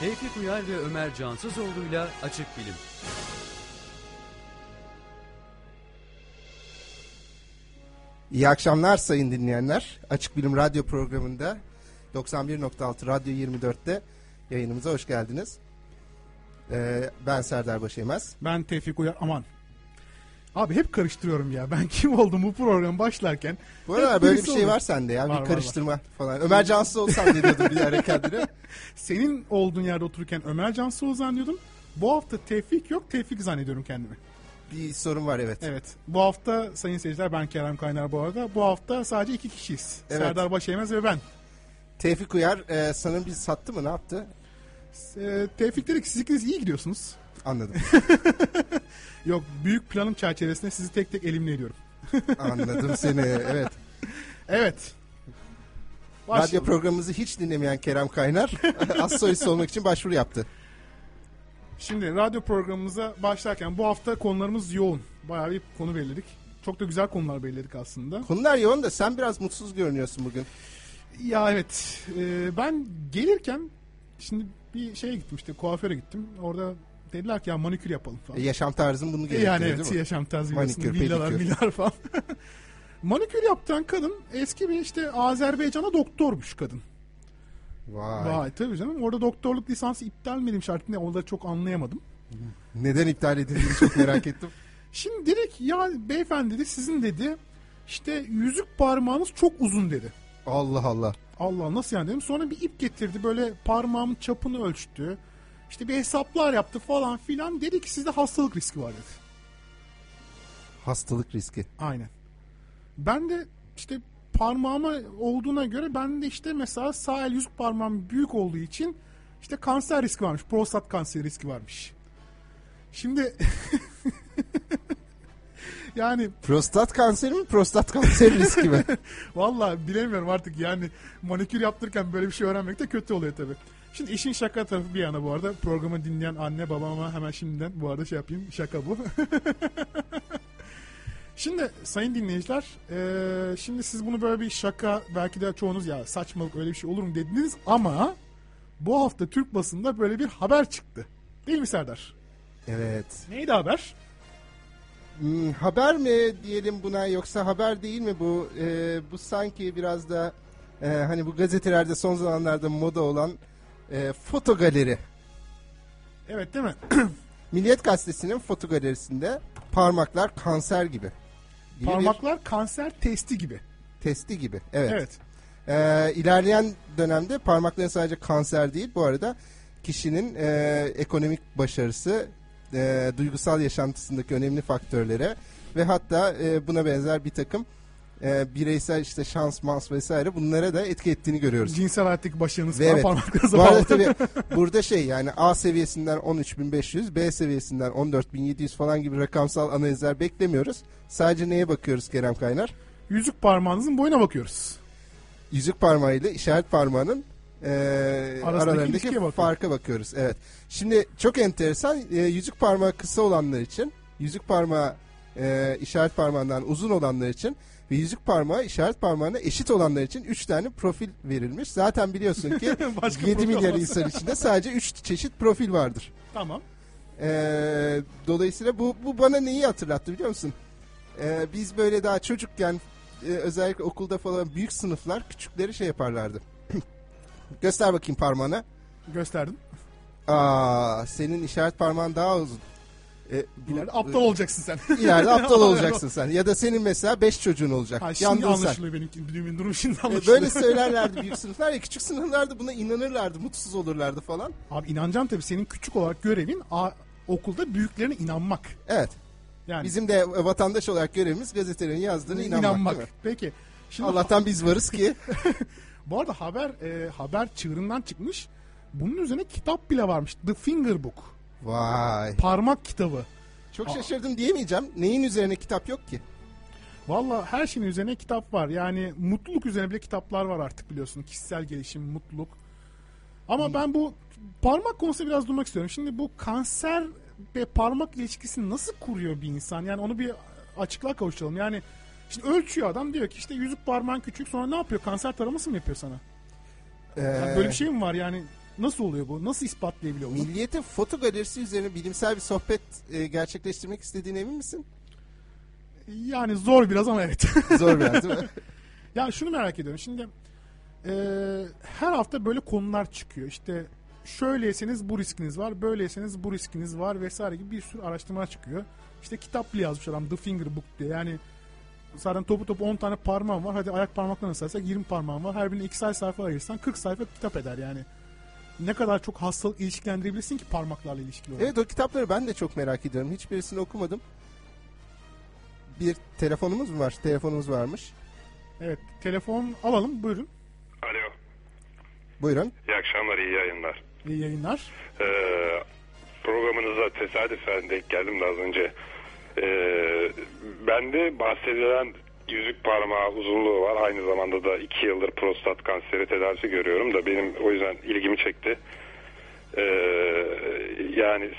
Tevfik Uyar ve Ömer Cansızoğlu'yla Açık Bilim. İyi akşamlar sayın dinleyenler. Açık Bilim Radyo programında 91.6 Radyo 24'te yayınımıza hoş geldiniz. Ee, ben Serdar Başaymaz. Ben Tevfik Uyar. Aman. Abi hep karıştırıyorum ya. Ben kim oldum bu program başlarken. Bu arada böyle bir şey var sende ya. Var, bir var, karıştırma falan. Ömer Cansız olsam ne diyordum bir ara kendine. Senin olduğun yerde otururken Ömer Cansu'yu zannediyordum. Bu hafta Tevfik yok. Tevfik zannediyorum kendimi. Bir sorun var evet. Evet. Bu hafta sayın seyirciler ben Kerem Kaynar bu arada. Bu hafta sadece iki kişiyiz. Evet. Serdar Başaymaz ve ben. Tevfik Uyar e, sanırım bizi sattı mı ne yaptı? Ee, Tevfik dedi ki siz ikiniz iyi gidiyorsunuz. Anladım. Yok büyük planın çerçevesinde sizi tek tek elimine ediyorum. Anladım seni evet. Evet. Radyo Başlayalım. programımızı hiç dinlemeyen Kerem Kaynar az solist olmak için başvuru yaptı. Şimdi radyo programımıza başlarken bu hafta konularımız yoğun. Bayağı bir konu belirledik. Çok da güzel konular belirledik aslında. Konular yoğun da sen biraz mutsuz görünüyorsun bugün. Ya evet. Ee, ben gelirken şimdi bir şeye gittim işte kuaföre gittim. Orada dediler ki ya manikür yapalım falan. E, yaşam tarzın bunu gerektiriyor yani evet değil mi? yaşam tarzı. Manikür, Villalar villalar falan. manikür yaptıran kadın eski bir işte Azerbaycan'a doktormuş kadın. Vay. Vay tabii canım. Orada doktorluk lisansı iptal mi artık ne onları çok anlayamadım. Neden iptal edildiğini çok merak ettim. Şimdi ki ya beyefendi dedi sizin dedi işte yüzük parmağınız çok uzun dedi. Allah Allah. Allah nasıl yani dedim. Sonra bir ip getirdi böyle parmağımın çapını ölçtü. İşte bir hesaplar yaptı falan filan. Dedi ki sizde hastalık riski var dedi. Hastalık riski. Aynen. Ben de işte parmağıma olduğuna göre ben de işte mesela sağ el yüzük parmağım büyük olduğu için işte kanser riski varmış. Prostat kanseri riski varmış. Şimdi yani Prostat kanseri mi? Prostat kanseri riski mi? Vallahi bilemiyorum artık yani manikür yaptırırken böyle bir şey öğrenmek de kötü oluyor tabii. Şimdi işin şaka tarafı bir yana bu arada. Programı dinleyen anne babama hemen şimdiden bu arada şey yapayım. Şaka bu. şimdi sayın dinleyiciler eee, şimdi siz bunu böyle bir şaka belki de çoğunuz ya saçmalık öyle bir şey olur mu dediniz ama bu hafta Türk basında böyle bir haber çıktı. Değil mi Serdar? evet. Neydi haber? Hmm, haber mi diyelim buna yoksa haber değil mi bu? Ee, bu sanki biraz da e, hani bu gazetelerde son zamanlarda moda olan e, foto galeri. Evet değil mi? Milliyet Gazetesi'nin foto galerisinde parmaklar kanser gibi. gibi bir Parmaklar kanser testi gibi. testi gibi. Evet. evet. Ee, ilerleyen dönemde parmakların sadece kanser değil bu arada kişinin e, ekonomik başarısı, e, duygusal yaşantısındaki önemli faktörlere ve hatta e, buna benzer bir takım e, bireysel işte şans, mans vesaire bunlara da etki ettiğini görüyoruz. Cinsel hayattaki başarınız evet. parmaklarınıza Bu arada tabii burada şey yani A seviyesinden 13.500, B seviyesinden 14.700 falan gibi rakamsal analizler beklemiyoruz. Sadece neye bakıyoruz Kerem Kaynar? Yüzük parmağınızın boyuna bakıyoruz. yüzük parmağıyla işaret parmağının e, bakıyoruz. farka bakıyoruz. Evet. Şimdi çok enteresan e, yüzük parmağı kısa olanlar için, yüzük parmağı e, işaret parmağından uzun olanlar için ve yüzük parmağı işaret parmağına eşit olanlar için 3 tane profil verilmiş. Zaten biliyorsun ki Başka 7 profil milyar insan içinde sadece 3 çeşit profil vardır. Tamam. Ee, dolayısıyla bu, bu bana neyi hatırlattı biliyor musun? Ee, biz böyle daha çocukken e, özellikle okulda falan büyük sınıflar küçükleri şey yaparlardı. Göster bakayım parmağını. Gösterdim. Aa, senin işaret parmağın daha uzun. E, bu- İleride aptal olacaksın sen. ileride aptal olacaksın sen. Ya da senin mesela 5 çocuğun olacak. Ha, şimdi Yandın sen. anlaşılıyor benimki. Benim durum şimdi E, anlaşılıyor. böyle söylerlerdi büyük sınıflar ya küçük sınıflarda buna inanırlardı, mutsuz olurlardı falan. Abi inanacağım tabii senin küçük olarak görevin a- okulda büyüklerine inanmak. Evet. Yani Bizim de vatandaş olarak görevimiz gazetelerin yazdığına inanmak. mi? Peki. Şimdi Allah'tan biz varız ki. bu arada haber e, haber çığırından çıkmış. Bunun üzerine kitap bile varmış. The Finger Book. Vay. Parmak kitabı. Çok şaşırdım diyemeyeceğim. Neyin üzerine kitap yok ki? Valla her şeyin üzerine kitap var. Yani mutluluk üzerine bile kitaplar var artık biliyorsun. Kişisel gelişim, mutluluk. Ama ben bu parmak konusunda biraz durmak istiyorum. Şimdi bu kanser ve parmak ilişkisini nasıl kuruyor bir insan? Yani onu bir açıklığa kavuşturalım. Yani şimdi ölçüyor adam diyor ki işte yüzük parmağın küçük sonra ne yapıyor? Kanser taraması mı yapıyor sana? Ee, Yani böyle bir şey mi var yani? Nasıl oluyor bu? Nasıl ispatlayabiliyor bunu? Milliyet'in foto galerisi üzerine bilimsel bir sohbet e, gerçekleştirmek istediğine emin misin? Yani zor biraz ama evet. Zor biraz değil mi? ya şunu merak ediyorum. Şimdi e, her hafta böyle konular çıkıyor. İşte şöyleyseniz bu riskiniz var, böyleyseniz bu riskiniz var vesaire gibi bir sürü araştırma çıkıyor. İşte kitap bile yazmış adam The Finger Book diye. Yani zaten topu topu 10 tane parmağım var. Hadi ayak parmaklarını sayarsak 20 parmağım var. Her birine 2 sayfa sayfa ayırsan 40 sayfa kitap eder yani. Ne kadar çok hastalık ilişkilendirebilirsin ki parmaklarla ilişkili olarak. evet o kitapları ben de çok merak ediyorum. Hiçbirisini okumadım. Bir telefonumuz mu var? Telefonumuz varmış. Evet, telefon alalım buyurun. Alo. Buyurun. İyi akşamlar, iyi yayınlar. İyi yayınlar. Ee, programınıza tesadüfen denk geldim de az önce. Ee, bende bahsedilen yüzük parmağı uzunluğu var. Aynı zamanda da iki yıldır prostat kanseri tedavisi görüyorum da benim o yüzden ilgimi çekti. Ee, yani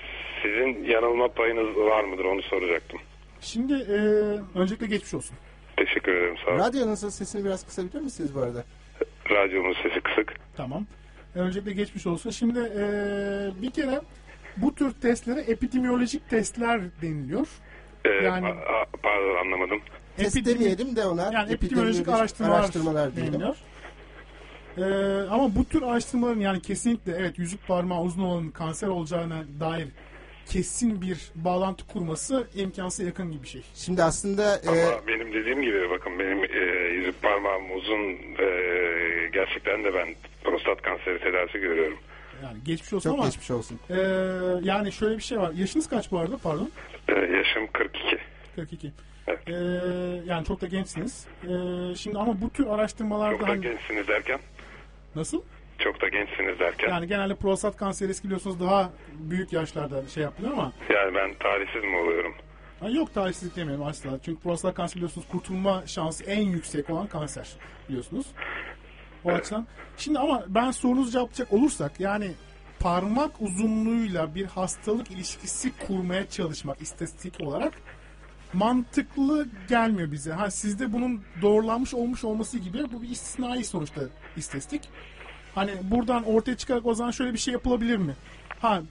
sizin yanılma payınız var mıdır onu soracaktım. Şimdi e, öncelikle geçmiş olsun. Teşekkür ederim sağ olun. Radyonuzun sesini biraz kısabilir misiniz bu arada? Radyonun sesi kısık. Tamam. Öncelikle geçmiş olsun. Şimdi e, bir kere bu tür testlere epidemiyolojik testler deniliyor. Ee, Yani- pardon anlamadım. Test demeyelim de ona Yani epidemiyolojik araştırmalar, diyelim. deniliyor. Ee, ama bu tür araştırmaların yani kesinlikle evet yüzük parmağı uzun olanın kanser olacağına dair kesin bir bağlantı kurması imkansız yakın gibi bir şey. Şimdi aslında e, Ama benim dediğim gibi bakın benim e, yüzük parmağım uzun e, gerçekten de ben prostat kanseri tedavisi görüyorum. Yani geçmiş olsun çok ama geçmiş olsun. e, yani şöyle bir şey var. Yaşınız kaç bu arada pardon? E, yaşım 42. 42. Evet. E, yani çok da gençsiniz. E, şimdi ama bu tür araştırmalarda Çok da hani gençsiniz derken? nasıl? Çok da gençsiniz derken? Yani, Yani genelde prostat kanseri riski biliyorsunuz daha büyük yaşlarda şey yapılıyor ama ben tarihsiz mi oluyorum? Ha, yok tarihsizlik demiyorum asla. Çünkü prostat kanseri biliyorsunuz kurtulma şansı en yüksek olan kanser biliyorsunuz. O açıdan. Şimdi ama ben sorunuzu cevaplayacak olursak yani parmak uzunluğuyla bir hastalık ilişkisi kurmaya çalışmak istatistik olarak mantıklı gelmiyor bize. Ha sizde bunun doğrulanmış olmuş olması gibi bu bir istisnai sonuçta istatistik. Hani buradan ortaya çıkarak o zaman şöyle bir şey yapılabilir mi? Ha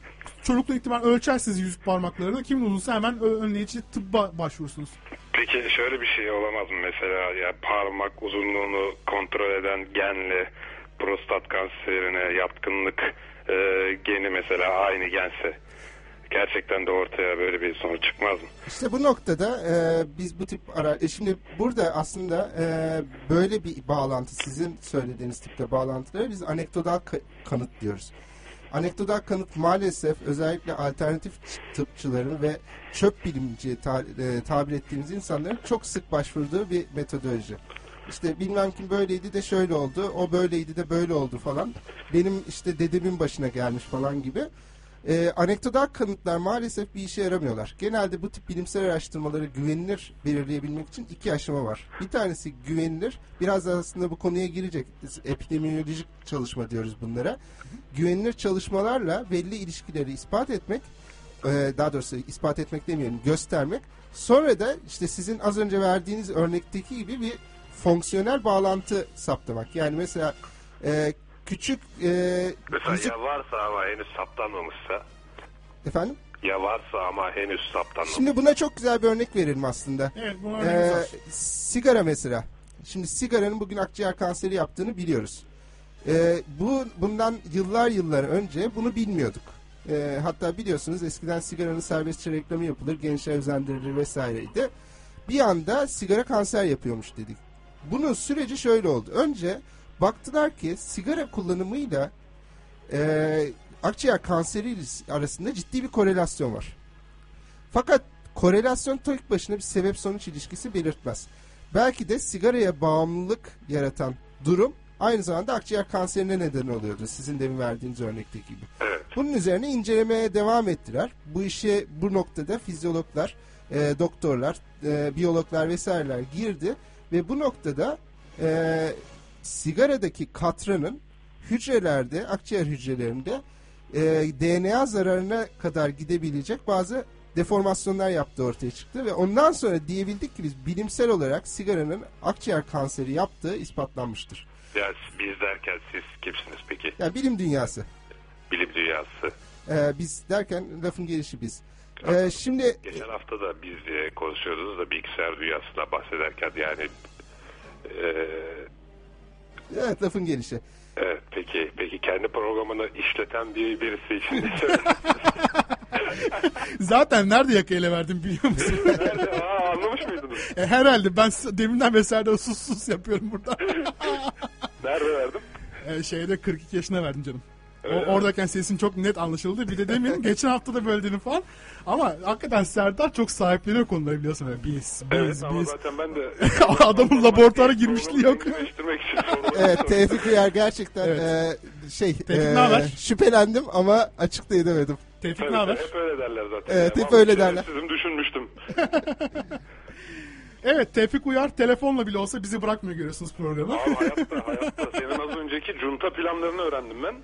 çocukluk ihtimal ölçersiniz yüzük parmaklarını. Kimin uzunsa hemen önleyici tıbba başvurursunuz. Peki şöyle bir şey olamaz mı mesela ya parmak uzunluğunu kontrol eden genle prostat kanserine yatkınlık e, geni mesela aynı gense gerçekten de ortaya böyle bir sonuç çıkmaz mı? İşte bu noktada e, biz bu tip ara e, şimdi burada aslında e, böyle bir bağlantı sizin söylediğiniz tipte bağlantıları biz anekdotal ka- kanıt diyoruz. Anekdotal kanıt maalesef özellikle alternatif tıpçıların ve çöp bilimci ta- e, tabir ettiğimiz insanların çok sık başvurduğu bir metodoloji. İşte bilmem kim böyleydi de şöyle oldu, o böyleydi de böyle oldu falan. Benim işte dedemin başına gelmiş falan gibi. Ee, anekdotal kanıtlar maalesef bir işe yaramıyorlar. Genelde bu tip bilimsel araştırmaları güvenilir belirleyebilmek için iki aşama var. Bir tanesi güvenilir. Biraz da aslında bu konuya girecek. Epidemiyolojik çalışma diyoruz bunlara. Güvenilir çalışmalarla belli ilişkileri ispat etmek, e, daha doğrusu ispat etmek demeyelim, göstermek. Sonra da işte sizin az önce verdiğiniz örnekteki gibi bir fonksiyonel bağlantı saptamak. Yani mesela e, küçük e, Mesela yüzük- ya varsa ama henüz saptanmamışsa efendim ya varsa ama henüz saptanmamış. Şimdi buna çok güzel bir örnek verelim aslında. Evet bu Ee, sigara mesela. Şimdi sigaranın bugün akciğer kanseri yaptığını biliyoruz. Ee, bu bundan yıllar yıllar önce bunu bilmiyorduk. Ee, hatta biliyorsunuz eskiden sigaranın serbestçe reklamı yapılır, gençler özendirilir vesaireydi. Bir anda sigara kanser yapıyormuş dedik. Bunun süreci şöyle oldu. Önce baktılar ki sigara kullanımıyla e, akciğer kanseri arasında ciddi bir korelasyon var. Fakat korelasyon tek başına bir sebep sonuç ilişkisi belirtmez. Belki de sigaraya bağımlılık yaratan durum aynı zamanda akciğer kanserine neden oluyordu. Sizin demin verdiğiniz örnekteki gibi. Evet. Bunun üzerine incelemeye devam ettiler. Bu işe bu noktada fizyologlar, e, doktorlar, e, biyologlar vesaireler girdi ve bu noktada e, sigaradaki katranın hücrelerde, akciğer hücrelerinde e, DNA zararına kadar gidebilecek bazı deformasyonlar yaptığı ortaya çıktı ve ondan sonra diyebildik ki biz bilimsel olarak sigaranın akciğer kanseri yaptığı ispatlanmıştır. Ya biz derken siz kimsiniz peki? Yani bilim dünyası. E, biz derken lafın gelişi biz. E, şimdi Geçen hafta da biz e, konuşuyordunuz da bilgisayar dünyasına bahsederken yani e, evet lafın gelişi. evet, peki peki kendi programını işleten bir birisi için Zaten nerede yaka ele verdim biliyor musun? Nerede? Aa, anlamış mıydınız? e, herhalde ben deminden Serdar sus sus yapıyorum burada. Nerede verdim? e, şeyde 42 yaşına verdim canım. O, oradayken sesin çok net anlaşıldı. Bir de demin geçen hafta da böyle dedim falan. Ama hakikaten Serdar çok sahipleniyor konuları biliyorsun. Böyle biz, biz, Evet ama biz. zaten ben de Adamın laboratuvara girmişliği yok. Evet Tevfik Uyar gerçekten Evet. e, şey Tevfik e, ne haber? şüphelendim ama açık da edemedim. Tevfik Evet, ne haber? Hep öyle derler zaten. Evet, hep öyle derler. Sizin düşünmüştüm. Evet Tevfik Uyar telefonla bile olsa bizi bırakmıyor görüyorsunuz programı. Abi hayatta hayatta senin az önceki junta planlarını öğrendim ben.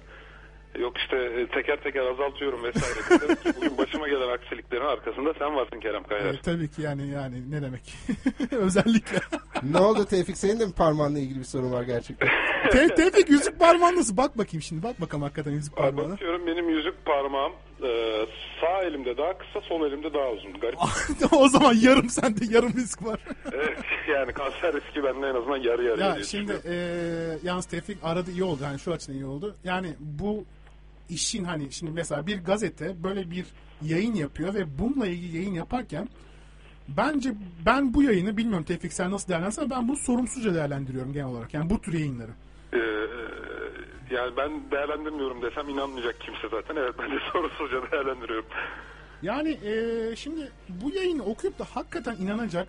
Yok işte e, teker teker azaltıyorum vesaire. Bugün başıma gelen aksiliklerin arkasında sen varsın Kerem Kayar. E, tabii ki yani yani ne demek. Özellikle. Ne oldu Tevfik senin de mi parmağınla ilgili bir sorun var gerçekten? Te- Tevfik yüzük parmağın nasıl? Bak bakayım şimdi. Bak bakalım hakikaten yüzük parmağına. bakıyorum benim yüzük parmağım e, sağ elimde daha kısa sol elimde daha uzun. Garip. o zaman yarım sende yarım risk var. evet, yani kanser riski bende en azından yarı yarıya ya şimdi e, yalnız Tevfik aradı iyi oldu. Yani şu açıdan iyi oldu. Yani bu işin hani şimdi mesela bir gazete böyle bir yayın yapıyor ve bununla ilgili yayın yaparken bence ben bu yayını bilmiyorum Tevfik sen nasıl değerlendirirsen ben bunu sorumsuzca değerlendiriyorum genel olarak. Yani bu tür yayınları. Ee, yani ben değerlendirmiyorum desem inanmayacak kimse zaten. Evet ben de sorusuzca değerlendiriyorum. Yani e, şimdi bu yayını okuyup da hakikaten inanacak,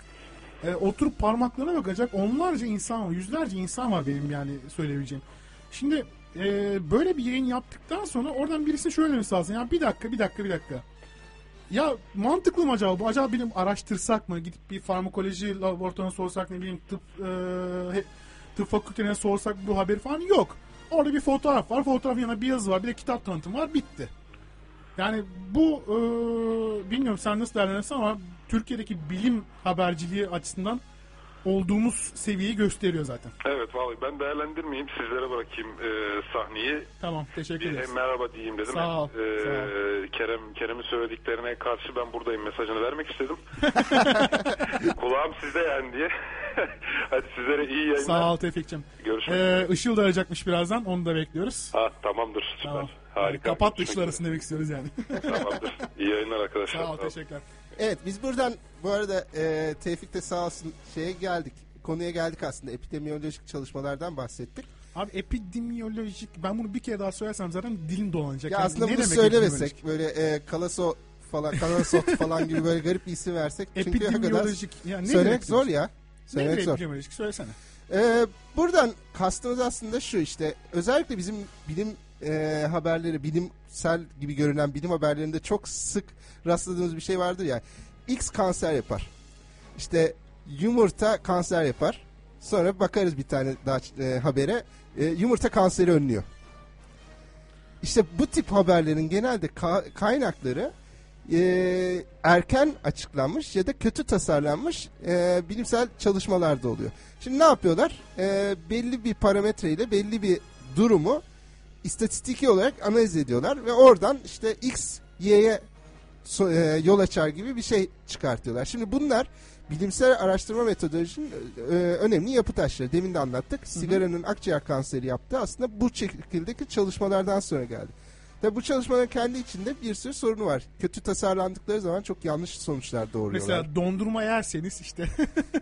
e, oturup parmaklarına bakacak onlarca insan var, yüzlerce insan var benim yani söyleyebileceğim. Şimdi e, böyle bir yayın yaptıktan sonra oradan birisi şöyle demesi lazım. Ya bir dakika, bir dakika, bir dakika. Ya mantıklı mı acaba bu? Acaba bilim araştırsak mı? Gidip bir farmakoloji laboratuvarına sorsak ne bileyim tıp e, tıp fakültelerine sorsak bu haberi falan yok. Orada bir fotoğraf var. Fotoğrafın yanında bir yazı var. Bir de kitap tanıtımı var. Bitti. Yani bu e, bilmiyorum sen nasıl değerlendirirsin ama Türkiye'deki bilim haberciliği açısından olduğumuz seviyeyi gösteriyor zaten. Evet vallahi ben değerlendirmeyeyim sizlere bırakayım e, sahneyi. Tamam teşekkür ederiz. hem merhaba diyeyim dedim. Sağ ol, Ee, sağ ol. Kerem Kerem'in söylediklerine karşı ben buradayım mesajını vermek istedim. Kulağım sizde yani diye. Hadi sizlere iyi yayınlar. Sağ ol Tevfik'cim. Görüşmek üzere. Ee, Işıl da arayacakmış birazdan onu da bekliyoruz. Ha, tamamdır süper. Tamam. Harika. Kapat da Görüşmek Işıl arasın demek istiyoruz yani. Tamamdır. İyi yayınlar arkadaşlar. Sağ ol Sağ olun. teşekkürler. Evet biz buradan bu arada e, Tevfik de sağ olsun şeye geldik. Konuya geldik aslında epidemiyolojik çalışmalardan bahsettik. Abi epidemiyolojik ben bunu bir kere daha söylersem zaten dilim dolanacak. Ya Yani aslında bunu söylemesek böyle e, kalaso falan kalasot falan gibi böyle garip bir isim versek. Çünkü Epidemiyolojik. Ya ne söylemek demek zor ya. Nedir Söylemek zor. epidemiyolojik söylesene. Ee, buradan kastımız aslında şu işte özellikle bizim bilim e, haberleri bilimsel gibi görünen bilim haberlerinde çok sık rastladığımız bir şey vardır ya X kanser yapar işte yumurta kanser yapar sonra bakarız bir tane daha e, habere e, yumurta kanseri önlüyor işte bu tip haberlerin genelde ka- kaynakları e, erken açıklanmış ya da kötü tasarlanmış e, bilimsel çalışmalarda oluyor. Şimdi ne yapıyorlar? E, belli bir parametreyle belli bir durumu istatistiki olarak analiz ediyorlar ve oradan işte X, Y'ye so- e, yol açar gibi bir şey çıkartıyorlar. Şimdi bunlar bilimsel araştırma metodolojinin e, önemli yapı taşları. Demin de anlattık. Sigaranın akciğer kanseri yaptığı aslında bu şekildeki çalışmalardan sonra geldi. Tabi bu çalışmaların kendi içinde bir sürü sorunu var. Kötü tasarlandıkları zaman çok yanlış sonuçlar doğuruyorlar. Mesela dondurma yerseniz işte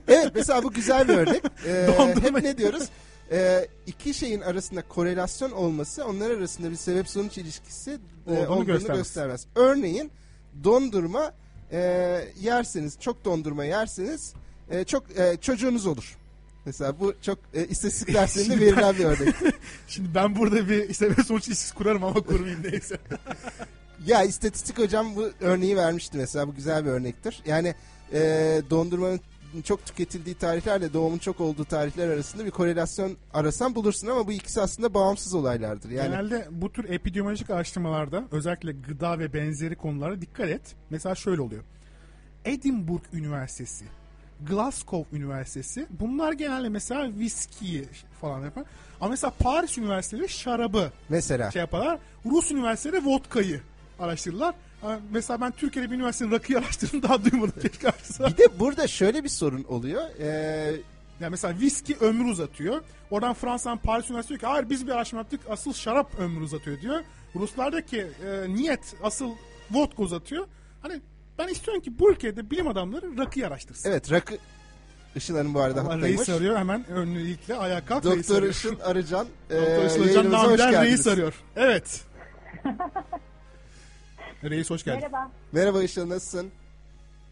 Evet mesela bu güzel bir örnek. Ee, hep ne diyoruz? Ee, iki şeyin arasında korelasyon olması onlar arasında bir sebep sonuç ilişkisi e, Olduğunu olduğunu göstermez. göstermez. Örneğin dondurma e, yerseniz çok dondurma yerseniz e, çok e, çocuğunuz olur. Mesela bu çok e, istatistik derslerinde verilen bir örnek. şimdi ben burada bir sebep sonuç ilişkisi kurarım ama kurmayayım neyse. Ya istatistik hocam bu örneği vermişti mesela bu güzel bir örnektir. Yani e, dondurmanın çok tüketildiği tarihlerle doğumun çok olduğu tarihler arasında bir korelasyon arasan bulursun ama bu ikisi aslında bağımsız olaylardır. Yani Genelde bu tür epidemiolojik araştırmalarda özellikle gıda ve benzeri konulara dikkat et. Mesela şöyle oluyor. Edinburgh Üniversitesi, Glasgow Üniversitesi bunlar genelde mesela viskiyi falan yapar. Ama mesela Paris Üniversitesi şarabı mesela şey yaparlar. Rus Üniversitesi vodkayı araştırdılar. Mesela ben Türkiye'de bir üniversitenin rakıyı araştırdım daha duymadım keşke araştırsam. Bir de burada şöyle bir sorun oluyor. Ee, Yani mesela viski ömrü uzatıyor. Oradan Fransa'dan Paris Üniversitesi diyor ki hayır biz bir araştırma yaptık asıl şarap ömrü uzatıyor diyor. Ruslar da ki e, niyet asıl vodka uzatıyor. Hani ben istiyorum ki bu ülkede bilim adamları rakıyı araştırsın. evet rakı Işıl Hanım bu arada hattaymış. reis arıyor hemen önlükle ayağa kalk reis Doktor. Işıl Arıcan e, Doktor Işıl Hocam yayınımıza hoş Namiler reis arıyor. Evet. reis hoş geldin. Merhaba. Merhaba Işıl nasılsın?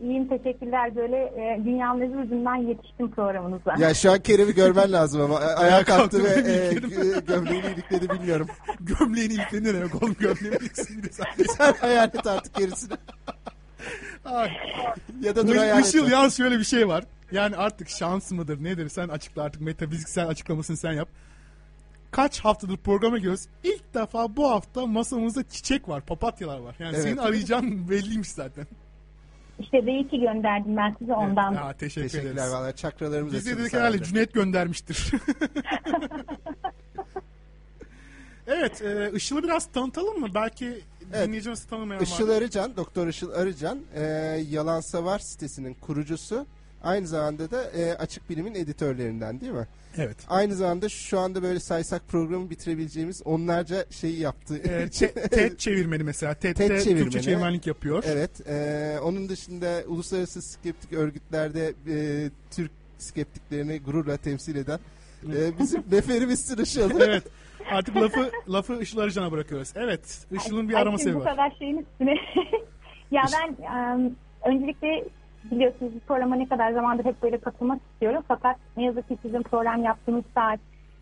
İyiyim teşekkürler. Böyle e, dünyanın öbür ucundan yetiştim programınıza. Ya şu an Kerem'i görmen lazım ama A- ayağa kalktı ve e, gö- gömleğini ilikledi bilmiyorum. Gömleğini ilikleri ne demek oğlum gömleğini de sen. Sen hayal et artık gerisini. Ay. Ya da dur hayal Işıl etme. yalnız şöyle bir şey var. Yani artık şans mıdır nedir sen açıkla artık metafiziksel açıklamasını sen yap. Kaç haftadır programa giriyoruz. İlk defa bu hafta masamızda çiçek var, papatyalar var. Yani Evet. senin arayacağın belliymiş zaten. İşte B2 gönderdim ben size ondan. Ya, teşekkür Teşekkürler ederiz. valla çakralarımız Biz de dedik herhalde. Cüneyt göndermiştir. evet, e, Işıl'ı biraz tanıtalım mı? Belki Evet. dinleyicimiz tanımayan Işıl var. Arıcan, Doktor Işıl Arıcan, e, Yalan Savar sitesinin kurucusu. Aynı zamanda da e, Açık Bilim'in editörlerinden değil mi? Evet. Aynı zamanda şu anda böyle saysak programı bitirebileceğimiz onlarca şeyi yaptı. E, te- TED çevirmeni mesela. TED'de TED çevirmeni. Türkçe çevirmenlik yapıyor. evet. e, onun dışında uluslararası skeptik örgütlerde e, Türk skeptiklerini gururla temsil eden e, bizim neferimizsin Işıl. evet. Artık lafı lafı Işıl Arıcan'a bırakıyoruz. Evet. Işıl'ın bir arama sebebi Bu var. kadar şeyin üstüne. ya ben em, öncelikle biliyorsunuz bu programa ne kadar zamandır hep böyle katılmak istiyorum. Fakat ne yazık ki sizin program yaptığınız saat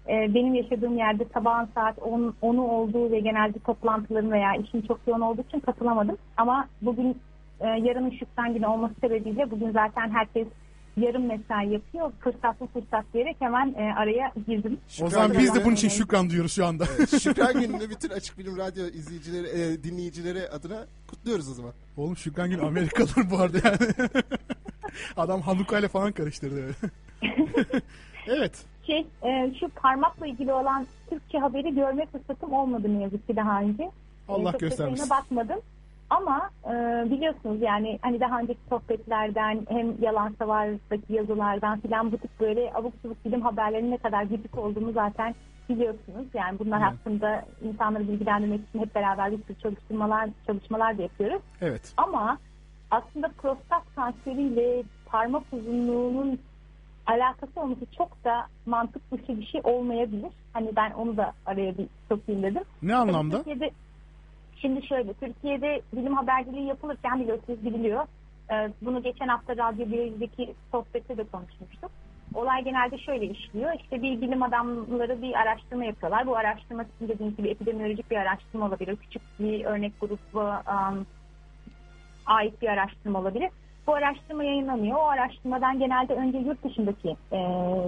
e, benim yaşadığım yerde sabahın saat 10, 10'u olduğu ve genelde toplantılarım veya işim çok yoğun olduğu için katılamadım. Ama bugün e, yarının Şükran günü olması sebebiyle bugün zaten herkes yarım mesai yapıyor. Fırsatlı fırsat diyerek hemen e, araya girdim. O zaman biz de bunun için Evet. şükran duyuyoruz şu anda. Şükran gününü bütün Açık Bilim Radyo izleyicileri, e, dinleyicileri adına kutluyoruz o zaman. Oğlum Şükran Gün Amerikalıdır bu arada yani. Adam Hanuka ile falan karıştırdı evet. şey e, şu parmakla ilgili olan Türkçe haberi görme fırsatım olmadı ne yazık ki daha önce. Allah E, göstermesin. bakmadım. Ama e, biliyorsunuz yani hani daha önceki sohbetlerden hem yalan savardaki yazılardan filan bu tip böyle abuk subuk bilim haberlerinin ne kadar gıcık olduğunu zaten biliyorsunuz. Yani bunlar Evet. hakkında insanları bilgilendirmek için hep beraber bir sürü çalışmalar, çalışmalar da yapıyoruz. Evet. Ama aslında prostat kanseriyle parmak uzunluğunun alakası olması çok da mantık dışı bir şey olmayabilir. Hani ben onu da araya bir sokayım dedim. Ne anlamda? Türkiye'de, şimdi şöyle Türkiye'de bilim haberciliği yapılırken biliyorsunuz biliniyor. Ee, bunu geçen hafta Radyo Biyoloji'deki sohbette de konuşmuştuk. Olay genelde şöyle işliyor. İşte bir bilim adamları bir araştırma yapıyorlar. Bu araştırma sizin dediğiniz gibi epidemiolojik bir araştırma olabilir. Küçük bir örnek grubu um, ait bir araştırma olabilir. Bu araştırma yayınlanıyor. O araştırmadan genelde önce yurt dışındaki e,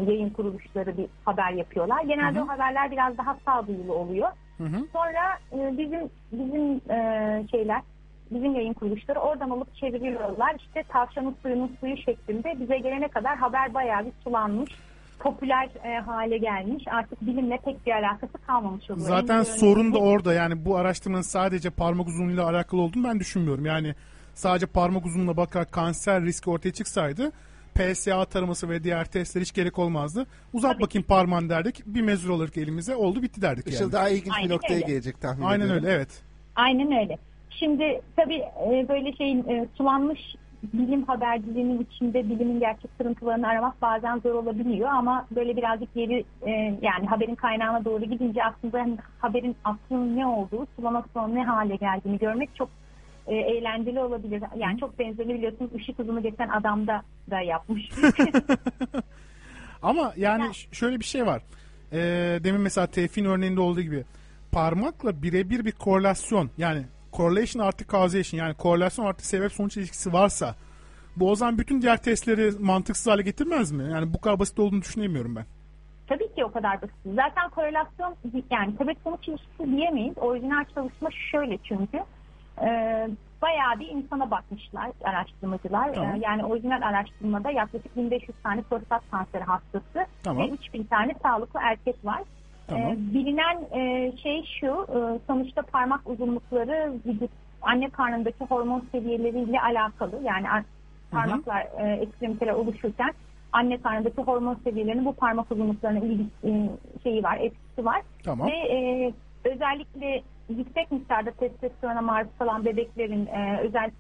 yayın kuruluşları bir haber yapıyorlar. Genelde o haberler biraz daha sağduyulu oluyor. Hı hı. Sonra e, bizim bizim e, şeyler bizim yayın kuruluşları oradan alıp çeviriyorlar. İşte tavşanın suyunun suyu şeklinde bize gelene kadar haber bayağı bir sulanmış. Popüler e, hale gelmiş. Artık bilimle pek bir alakası kalmamış oluyor. Zaten En sorun da orada. Yani bu araştırmanın sadece parmak uzunluğuyla alakalı olduğunu ben düşünmüyorum. Yani sadece parmak uzunluğuna bakarak kanser riski ortaya çıksaydı PSA taraması ve diğer testler hiç gerek olmazdı. Uzat Tabii. bakayım parmağını derdik. Bir mezur alırdık elimize. Oldu bitti derdik Işıl yani. daha ilginç bir Aynen noktaya öyle. gelecek tahmin Aynen ediyorum. öyle evet. Aynen öyle. Şimdi tabii e, böyle şeyin e, sulanmış bilim haberciliğinin içinde bilimin gerçek sırıntılarını aramak bazen zor olabiliyor ama böyle birazcık geri e, yani haberin kaynağına doğru gidince aslında hani haberin aslının ne olduğu, sulamak sonra ne hale geldiğini görmek çok e, eğlenceli olabilir. Yani çok benzerini biliyorsunuz ışık hızını geçen adamda da yapmış. Ama yani Ya. şöyle bir şey var. Ee, demin mesela Tevfik'in örneğinde olduğu gibi parmakla birebir bir korelasyon yani correlation artı causation yani korelasyon artı sebep sonuç ilişkisi varsa bu o zaman bütün diğer testleri mantıksız hale getirmez mi? Yani bu kadar basit olduğunu düşünemiyorum ben. Tabii ki o kadar basit. Zaten korelasyon yani sebep sonuç ilişkisi diyemeyiz. Orijinal çalışma şöyle çünkü. E, bayağı bir insana bakmışlar araştırmacılar. Tamam. E, yani orijinal araştırmada yaklaşık 1500 tane prostat kanseri hastası Tamam. ve 3000 tane sağlıklı erkek var. Tamam. Ee, bilinen e, şey şu, e, sonuçta parmak uzunlukları vücut anne karnındaki hormon seviyeleriyle alakalı. Yani an- parmaklar, e, ekstremiteler oluşurken anne karnındaki hormon seviyelerinin bu parmak uzunluklarına ilgi e, şeyi var, etkisi var. Tamam. Ve e, özellikle yüksek miktarda testosterona maruz kalan bebeklerin e, özel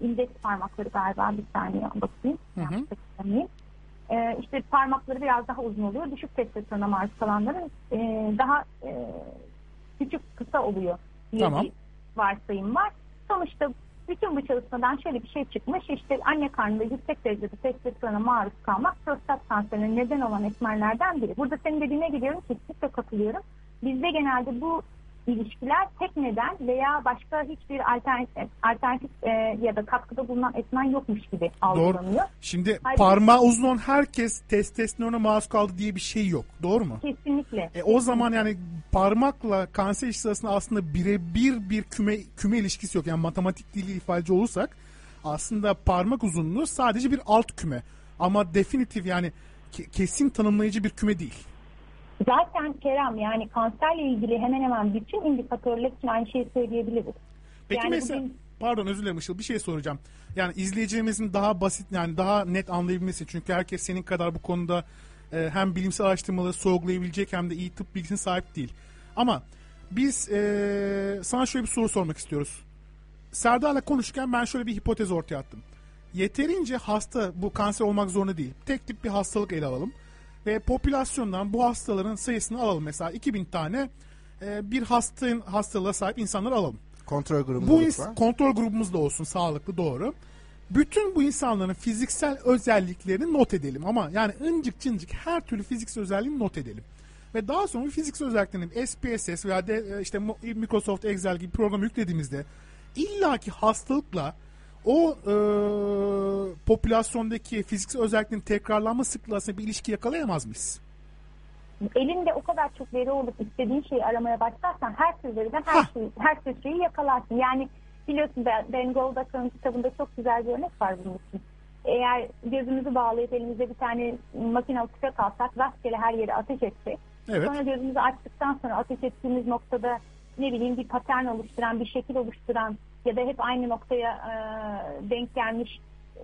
indeks parmakları galiba bir saniye bakayım. Hı hı. E, işte parmakları biraz daha uzun oluyor. Düşük testosterona maruz kalanların e, daha e, küçük kısa oluyor diye Tamam. bir varsayım var. Sonuçta bütün bu çalışmadan şöyle bir şey çıkmış. İşte anne karnında yüksek derecede testosterona maruz kalmak prostat kanserine neden olan etmenlerden biri. Burada senin dediğine gidiyorum kesinlikle katılıyorum. Bizde genelde bu ilişkiler tek neden veya başka hiçbir alternatif, alternatif e, ya da katkıda bulunan etmen yokmuş gibi algılanıyor. Şimdi Hayır. parmağı uzun olan herkes testosterona maruz kaldı diye bir şey yok. Doğru mu? Kesinlikle. E, o zaman yani parmakla kanser ilişkisi arasında aslında birebir bir küme küme ilişkisi yok. Yani matematik dili ifadeci olursak aslında parmak uzunluğu sadece bir alt küme. Ama definitif yani ke- kesin tanımlayıcı bir küme değil. Zaten Kerem yani kanserle ilgili hemen hemen bütün indikatörler için aynı şeyi söyleyebiliriz. Peki Yani mesela bugün- pardon özür dilerim Işıl bir şey soracağım. Yani izleyicilerimizin daha basit yani daha net anlayabilmesi çünkü herkes senin kadar bu konuda e, hem bilimsel araştırmaları sorgulayabilecek hem de iyi tıp bilgisine sahip değil. Ama biz e, sana şöyle bir soru sormak istiyoruz. Serdar'la konuşurken ben şöyle bir hipotez ortaya attım. Yeterince hasta bu kanser olmak zorunda değil. Tek tip bir hastalık ele alalım. Ve popülasyondan bu hastaların sayısını alalım. Mesela 2000 tane e, bir hastayın hastalığa sahip insanlar alalım. Kontrol grubunda Bu ins- kontrol grubumuz da olsun sağlıklı doğru. Bütün bu insanların fiziksel özelliklerini not edelim ama yani incik cincik her türlü fiziksel özelliğini not edelim. Ve daha sonra bu fiziksel özelliklerini SPSS veya de, e, işte Microsoft Excel gibi program yüklediğimizde illaki hastalıkla o e, popülasyondaki fiziksel özelliklerin tekrarlanma sıklığı arasında bir ilişki yakalayamaz mıyız? Elinde o kadar çok veri olup istediğin şeyi aramaya başlarsan her tür veriden her şeyi, her tür şeyi yakalarsın. Yani biliyorsun Ben, Goldac'ın kitabında çok güzel bir örnek var bunun için. Eğer gözümüzü bağlayıp elimizde bir tane makinalı tüfek alsak rastgele her yere ateş etsek Evet. Sonra gözümüzü açtıktan sonra ateş ettiğimiz noktada ne bileyim bir patern oluşturan, bir şekil oluşturan ya da hep aynı noktaya e, denk gelmiş e,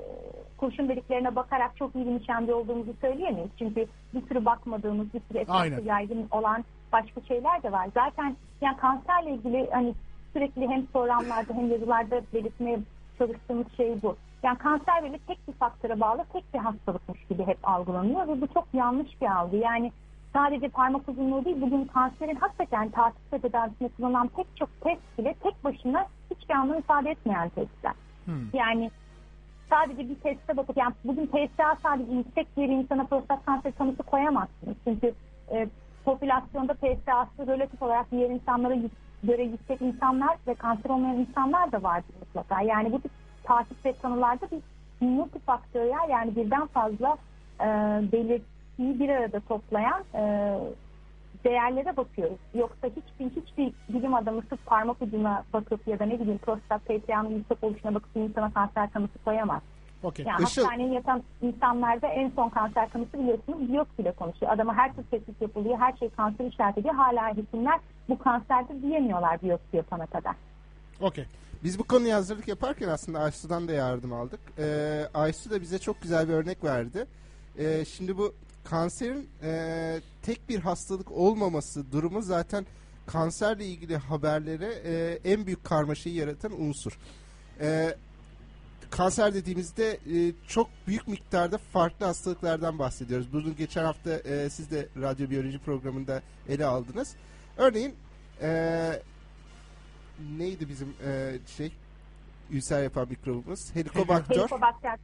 kurşun deliklerine bakarak çok iyi bir nişancı olduğumuzu söyleyemeyiz. Çünkü bir sürü bakmadığımız, bir sürü etrafta yaygın olan başka şeyler de var. Zaten yani kanserle ilgili hani sürekli hem programlarda hem yazılarda belirtmeye çalıştığımız şey bu. Yani kanser böyle tek bir faktöre bağlı tek bir hastalıkmış gibi hep algılanıyor ve bu çok yanlış bir algı. Yani sadece parmak uzunluğu değil bugün kanserin hakikaten takip ve tedavisinde kullanılan pek çok test bile tek başına hiçbir anlam ifade etmeyen testler. Yani sadece bir teste bakıp yani bugün PSA sadece yüksek bir insana prostat kanseri tanısı koyamazsınız. Çünkü e, popülasyonda PSA'sı relatif olarak diğer insanlara göre yüksek insanlar ve kanser olmayan insanlar da vardır mutlaka. Yani bu tip takip ve tanılarda bir multifaktöriyel yani birden fazla e, belirtiyi bir arada toplayan e, değerlere bakıyoruz. Yoksa hiçbir hiçbir bilim adamı sırf parmak ucuna bakıp ya da ne bileyim prostat PSA'nın yüksek oluşuna bakıp insana kanser tanısı koyamaz. Okey. Yani Işıl- hastaneye yatan insanlarda en son kanser tanısı biliyorsunuz biyopsiyle konuşuyor. Adama her tür tetkik yapılıyor, her şey kanser işaret ediyor. Hala hekimler bu kanserdir diyemiyorlar biyopsi yapana kadar. Okey. Biz bu konuya hazırlık yaparken aslında Aysu'dan da yardım aldık. Ee, Aysu da bize çok güzel bir örnek verdi. Ee, şimdi bu kanserin e, tek bir hastalık olmaması durumu zaten kanserle ilgili haberlere e, en büyük karmaşayı yaratan unsur. Ee, kanser dediğimizde e, çok büyük miktarda farklı hastalıklardan bahsediyoruz. Bunu geçen hafta e, siz de radyo biyoloji programında ele aldınız. Örneğin e, neydi bizim e, şey ülser yapan mikrobumuz? Helikobakter Helikobakter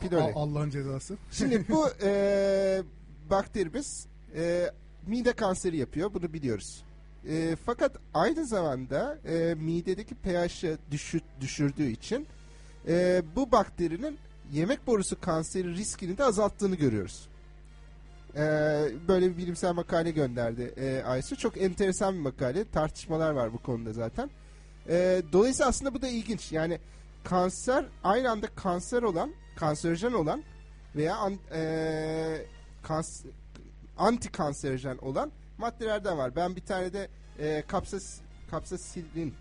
pylori. Allah'ın cezası. Şimdi bu e, bakterimiz e, mide kanseri yapıyor. Bunu biliyoruz. E, fakat aynı zamanda e, midedeki pH'ı düşür, düşürdüğü için e, bu bakterinin yemek borusu kanseri riskini de azalttığını görüyoruz. E, böyle bir bilimsel makale gönderdi e, Aysu. Çok enteresan bir makale. Tartışmalar var bu konuda zaten. E, dolayısıyla aslında bu da ilginç. Yani kanser aynı anda kanser olan, kanserojen olan veya an, e, kans, anti kanserojen olan maddelerden var. Ben bir tane de e, kapsas kapsasilin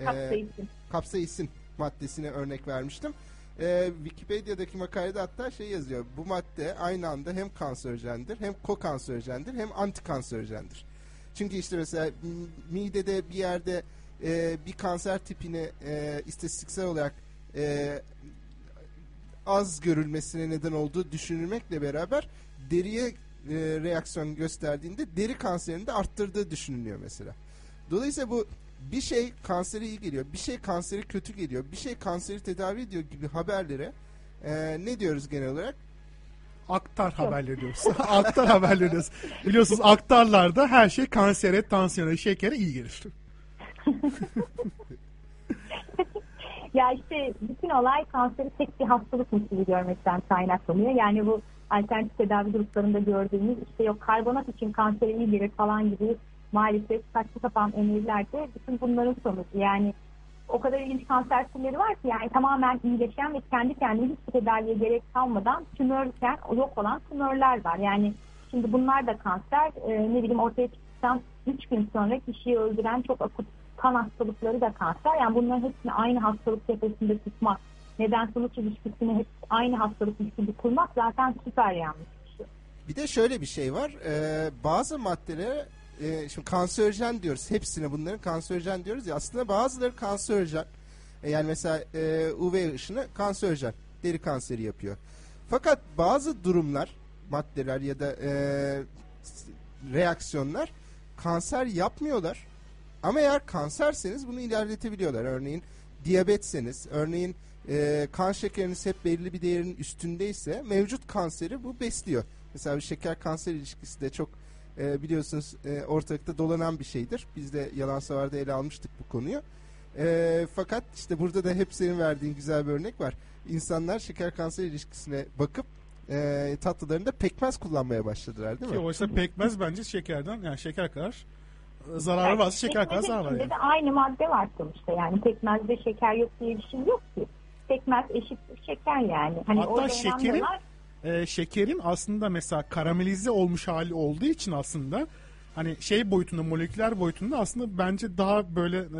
e, Kapsaisin. kapsaisin maddesine örnek vermiştim. E, Wikipedia'daki makalede hatta şey yazıyor. Bu madde aynı anda hem kanserojendir, hem kokanserojendir, hem antikanserojendir. Çünkü işte mesela midede bir yerde e, bir kanser tipini e, istatistiksel olarak e, az görülmesine neden olduğu düşünülmekle beraber deriye e, reaksiyon gösterdiğinde deri kanserini de arttırdığı düşünülüyor mesela. Dolayısıyla bu bir şey kansere iyi geliyor, bir şey kanseri kötü geliyor, bir şey kanseri tedavi ediyor gibi haberlere e, ne diyoruz genel olarak? Aktar haberleri diyoruz. aktar haberleri diyoruz. Biliyorsunuz aktarlarda her şey kansere, tansiyona, şekere iyi gelir. Ya işte bütün olay kanseri tek bir hastalıkmış gibi görmekten kaynaklanıyor. Yani bu alternatif tedavi gruplarında gördüğümüz işte yok karbonat için kansere iyi falan gibi maalesef saçma sapan öneriler de bütün bunların sonucu. Yani o kadar ilginç kanser türleri var ki yani tamamen iyileşen ve kendi kendine hiçbir tedaviye gerek kalmadan tümörken yok olan tümörler var. Yani şimdi bunlar da kanser e, ne bileyim ortaya çıktıktan 3 gün sonra kişiyi öldüren çok akut kan hastalıkları da kanser. Yani bunların hepsini aynı hastalık tepesinde tutmak, neden sonuç ilişkisini hep aynı hastalıkmış gibi kurmak zaten süper yanlış bir şey. Bir de şöyle bir şey var. Ee, bazı maddelere e, şimdi kanserojen diyoruz. Hepsine bunların kanserojen diyoruz ya. Aslında bazıları kanserojen. E, yani mesela e, UV ışını kanserojen. Deri kanseri yapıyor. Fakat bazı durumlar, maddeler ya da e, reaksiyonlar kanser yapmıyorlar. Ama eğer kanserseniz bunu ilerletebiliyorlar. Örneğin diyabetseniz, örneğin e, kan şekeriniz hep belli bir değerin üstündeyse mevcut kanseri bu besliyor. Mesela bir şeker kanser ilişkisi de çok e, biliyorsunuz e, ortalıkta dolanan bir şeydir. Biz de yalan savarda ele almıştık bu konuyu. E, fakat işte burada da hep senin verdiğin güzel bir örnek var. İnsanlar şeker kanser ilişkisine bakıp e, tatlılarında pekmez kullanmaya başladılar değil Ki mi? oysa pekmez bence şekerden yani şeker kadar zararı varsa şeker kadar zarar var yani. de aynı madde var sonuçta yani pekmezde şeker yok diye bir şey yok ki. Pekmez eşittir şeker yani. Hani Hatta şekerin- e, şekerin aslında mesela karamelize olmuş hali olduğu için aslında hani şey boyutunda moleküler boyutunda aslında bence daha böyle e,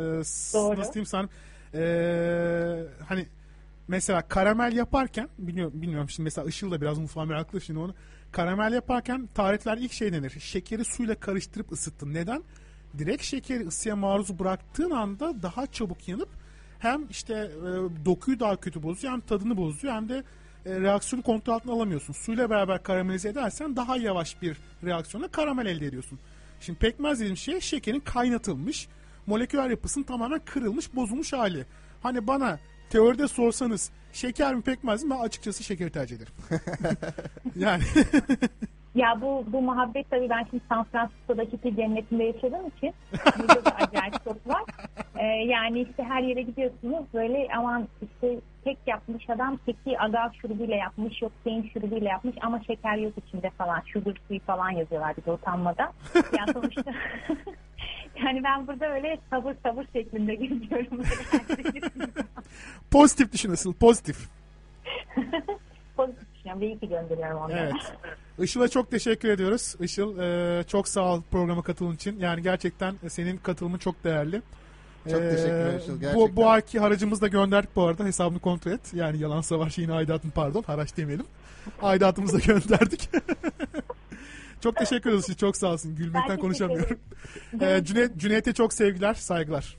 Doğru. nasıl diyeyim sana e, hani mesela karamel yaparken bilmiyorum, bilmiyorum şimdi mesela Işıl da biraz mutfağa meraklı şimdi onu karamel yaparken tarifler ilk şey denir şekeri suyla karıştırıp ısıttın neden? Direkt şekeri ısıya maruz bıraktığın anda daha çabuk yanıp hem işte e, dokuyu daha kötü bozuyor hem tadını bozuyor hem de e, reaksiyonu kontrol altına alamıyorsun. Suyla beraber karamelize edersen daha yavaş bir reaksiyonla karamel elde ediyorsun. Şimdi pekmez dediğim şey şekerin kaynatılmış, moleküler yapısının tamamen kırılmış, bozulmuş hali. Hani bana teoride sorsanız şeker mi pekmez mi ben açıkçası şekeri tercih ederim. yani Ya bu bu muhabbet tabii ben şimdi San Francisco'daki bir cennetinde yaşadığım için burada da acayip çok var. Ee, yani işte her yere gidiyorsunuz böyle aman işte kek yapmış adam keki agav şurubuyla yapmış yok beyin şurubuyla yapmış ama şeker yok içinde falan sugar free falan yazıyorlar bir de utanmadan. Yani sonuçta yani ben burada öyle sabır sabır şeklinde geziyorum. pozitif düşün asıl pozitif. Düşünüyorum ve iyi ki gönderiyorum onları. Evet. Işıl'a çok teşekkür ediyoruz. Işıl e, çok sağ ol programa katıldığın için. Yani gerçekten senin katılımın çok değerli. Çok Ee, teşekkürler Işıl, Bu, gerçekten. bu ayki haracımızı da gönderdik bu arada. Hesabını kontrol et. Yani yalan savaş şeyin aidatını pardon. Haraç demeyelim. Aidatımızı da gönderdik. çok teşekkür ederiz. Çok sağ olsun. Gülmekten teşekkür konuşamıyorum. ederim. Ee, Cüneyt, Cüneyt'e çok sevgiler, saygılar.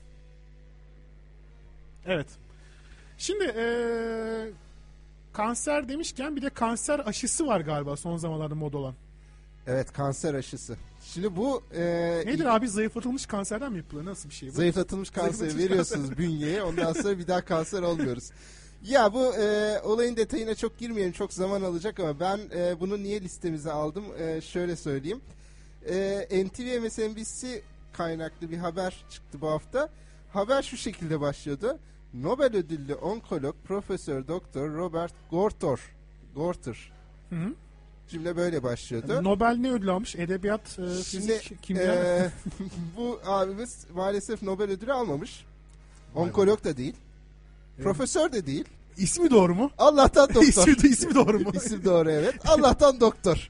Evet. Şimdi ee, kanser demişken bir de kanser aşısı var galiba son zamanlarda moda olan. Evet kanser aşısı. Şimdi bu e, Nedir abi zayıflatılmış kanserden mi yapılıyor? Nasıl bir şey bu? Zayıflatılmış Zayıflatılmış veriyorsunuz bünyeye ondan sonra bir daha kanser olmuyoruz. Ya bu e, olayın detayına çok girmeyelim çok zaman alacak ama ben e, bunu niye listemize aldım E, şöyle söyleyeyim. E, NTV MSNBC kaynaklı bir haber çıktı bu hafta. Haber şu şekilde başlıyordu. Nobel ödüllü onkolog Profesör Doktor Robert Gortor Gorter Hı hı. cümle böyle başlıyordu. Nobel ne ödül almış? Edebiyat, e, Şimdi fizik, kimya. e, bu abimiz maalesef Nobel ödülü almamış. Vay Onkolog da değil. Evet. Profesör de değil. İsmi doğru mu? Allah'tan doktor. ismi, ismi doğru mu? İsim doğru evet. Allah'tan doktor.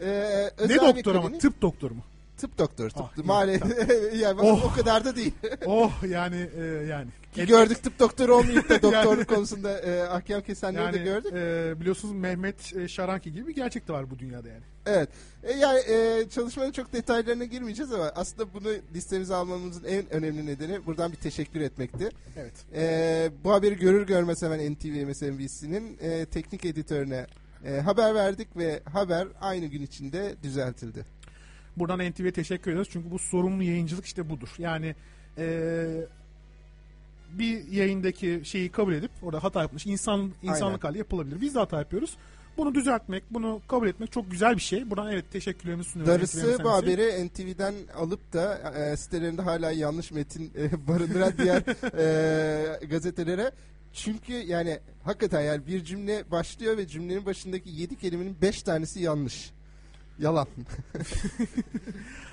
Ee, ne doktor ama? Tıp doktoru mu? Tıp doktoru. Tıp, Ah, maalesef yani Oh. o kadar da değil. oh yani e, yani. Ki gördük tıp doktoru olmayıp da doktorluk konusunda e, ahkam kesenleri Yani de gördük. e, biliyorsunuz Mehmet e, Şaranki gibi bir gerçek de var bu dünyada yani. Evet. E, yani e, çalışmanın çok detaylarına girmeyeceğiz ama aslında bunu listemize almamızın en önemli nedeni buradan bir teşekkür etmekti. Evet. E, bu haberi görür görmez hemen NTV MSNBC'nin e, teknik editörüne e, haber verdik ve haber aynı gün içinde düzeltildi. Buradan NTV'ye teşekkür ediyoruz çünkü bu sorumlu yayıncılık işte budur. Yani e, bir yayındaki şeyi kabul edip orada hata yapmış insan insanlık hali yapılabilir. Biz de hata yapıyoruz. Bunu düzeltmek, bunu kabul etmek çok güzel bir şey. Buradan evet teşekkürlerimizi sunuyoruz. NTV Darısı bu haberi NTV'den alıp da e, sitelerinde hala yanlış metin e, barındıran diğer e, gazetelere. Çünkü yani hakikaten yani bir cümle başlıyor ve cümlenin başındaki 7 kelimenin 5 tanesi yanlış. Yalan.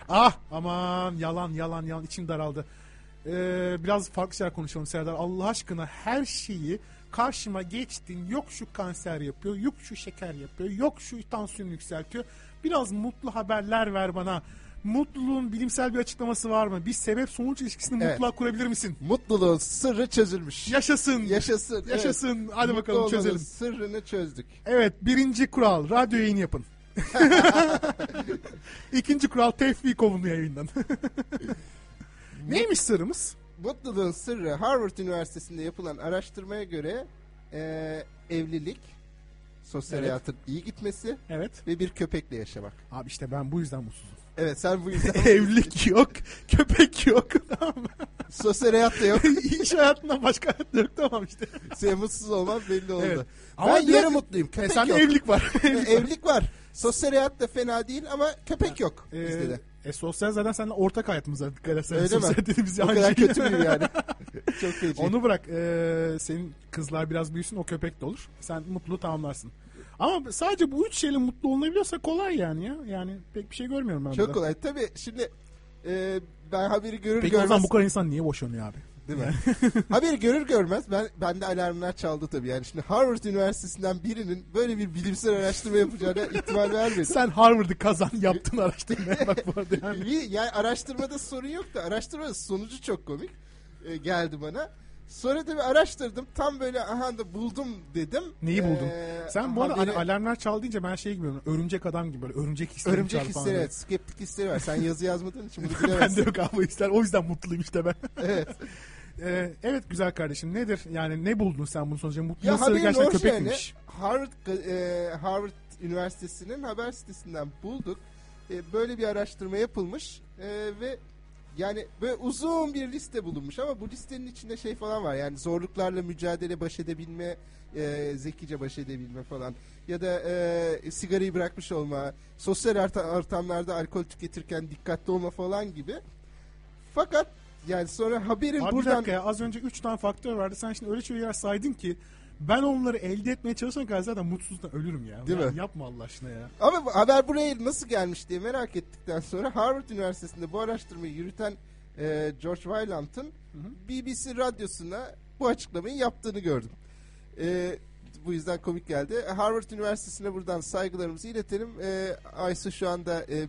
Ah aman yalan yalan yalan içim daraldı. Ee, biraz farklı şeyler konuşalım Serdar. Allah aşkına her şeyi karşıma geçtin. Yok şu kanser yapıyor, yok şu şeker yapıyor, yok şu tansiyon yükseltiyor. Biraz mutlu haberler ver bana. Mutluluğun bilimsel bir açıklaması var mı? Bir sebep sonuç ilişkisini Evet. mutluluğa kurabilir misin? Mutluluğun sırrı çözülmüş. Yaşasın. Yaşasın. evet. Yaşasın. Hadi Mutlu bakalım çözelim. Sırrını çözdük. Evet birinci kural radyo yayını yapın. İkinci kural tevfik olundu yayından. Neymiş sırrımız? Mutluluğun sırrı Harvard Üniversitesi'nde yapılan araştırmaya göre e, evlilik, sosyal Evet. hayatın iyi gitmesi Evet. ve bir köpekle yaşamak. Abi işte ben bu yüzden mutsuzum. Evet sen bu yüzden Evlilik yok, köpek yok. Tamam mı? Sosyal hayat da yok. İş hayatından başka hayat yok tamam işte. Senin mutsuz olman belli oldu. Evet. Ama ben de- mutluyum. E, Köpek sen yok. evlilik var. E, evlilik var. Sosyal hayat da fena değil ama köpek yok Ee, bizde de. e, sosyal zaten seninle ortak hayatımız artık. Öyle Öyle mi? sosyal dediğimiz O kadar şey. kötü müyüm yani? Çok feci. Onu bırak. Ee, senin kızlar biraz büyüsün o köpek de olur. Sen mutluluğu tamamlarsın. Ama sadece bu üç şeyle mutlu olunabiliyorsa kolay yani ya. Yani pek bir şey görmüyorum ben Çok burada. kolay. Tabii şimdi e, ben haberi görür Peki o görmez zaman bu kadar insan niye boşanıyor abi? değil mi? haberi görür görmez ben bende alarmlar çaldı tabii. Yani şimdi Harvard Üniversitesi'nden birinin böyle bir bilimsel araştırma yapacağına ihtimal vermedim. Sen Harvard'ı kazan yaptın araştırmaya bak bu arada yani. Yani araştırmada sorun yok da araştırmanın sonucu çok komik e, geldi bana. Sonra da bir araştırdım. Tam böyle aha da buldum dedim. Neyi buldun? Ee, Sen bu arada haberi- hani alarmlar çal deyince ben şey gibi örümcek adam gibi böyle örümcek hisleri Örümcek hisleri evet. Skeptik hisleri var. Sen yazı yazmadığın için bunu ben de bilemezsin. yok abi hisler o yüzden mutluyum işte ben. evet. Ee, evet güzel kardeşim nedir yani ne buldun sen bunun sonucu? Mutlu Ya nasıl gerçekten yani. köpekmiş. Harvard, e, Harvard Üniversitesi'nin haber sitesinden bulduk. E, böyle bir araştırma yapılmış e, ve yani böyle uzun bir liste bulunmuş ama bu listenin içinde şey falan var. Yani zorluklarla mücadele baş edebilme e, zekice baş edebilme falan. Ya da e, sigarayı bırakmış olma sosyal orta- ortamlarda alkol tüketirken dikkatli olma falan gibi. Fakat yani sonra haberin Abi bir buradan dakika ya az önce 3 tane faktör vardı. Sen şimdi öyle şeyler saydın ki ben onları elde etmeye çalışana kadar zaten mutsuzluktan ölürüm ya. Değil Ya mi? Yapma Allah aşkına ya. Ama haber buraya nasıl gelmiş diye merak ettikten sonra Harvard Üniversitesi'nde bu araştırmayı yürüten e, George Weiland'ın. BBC radyosuna bu açıklamayı yaptığını gördüm. E, bu yüzden komik geldi. Harvard Üniversitesi'ne buradan saygılarımızı iletelim. E, Aysu şu anda e,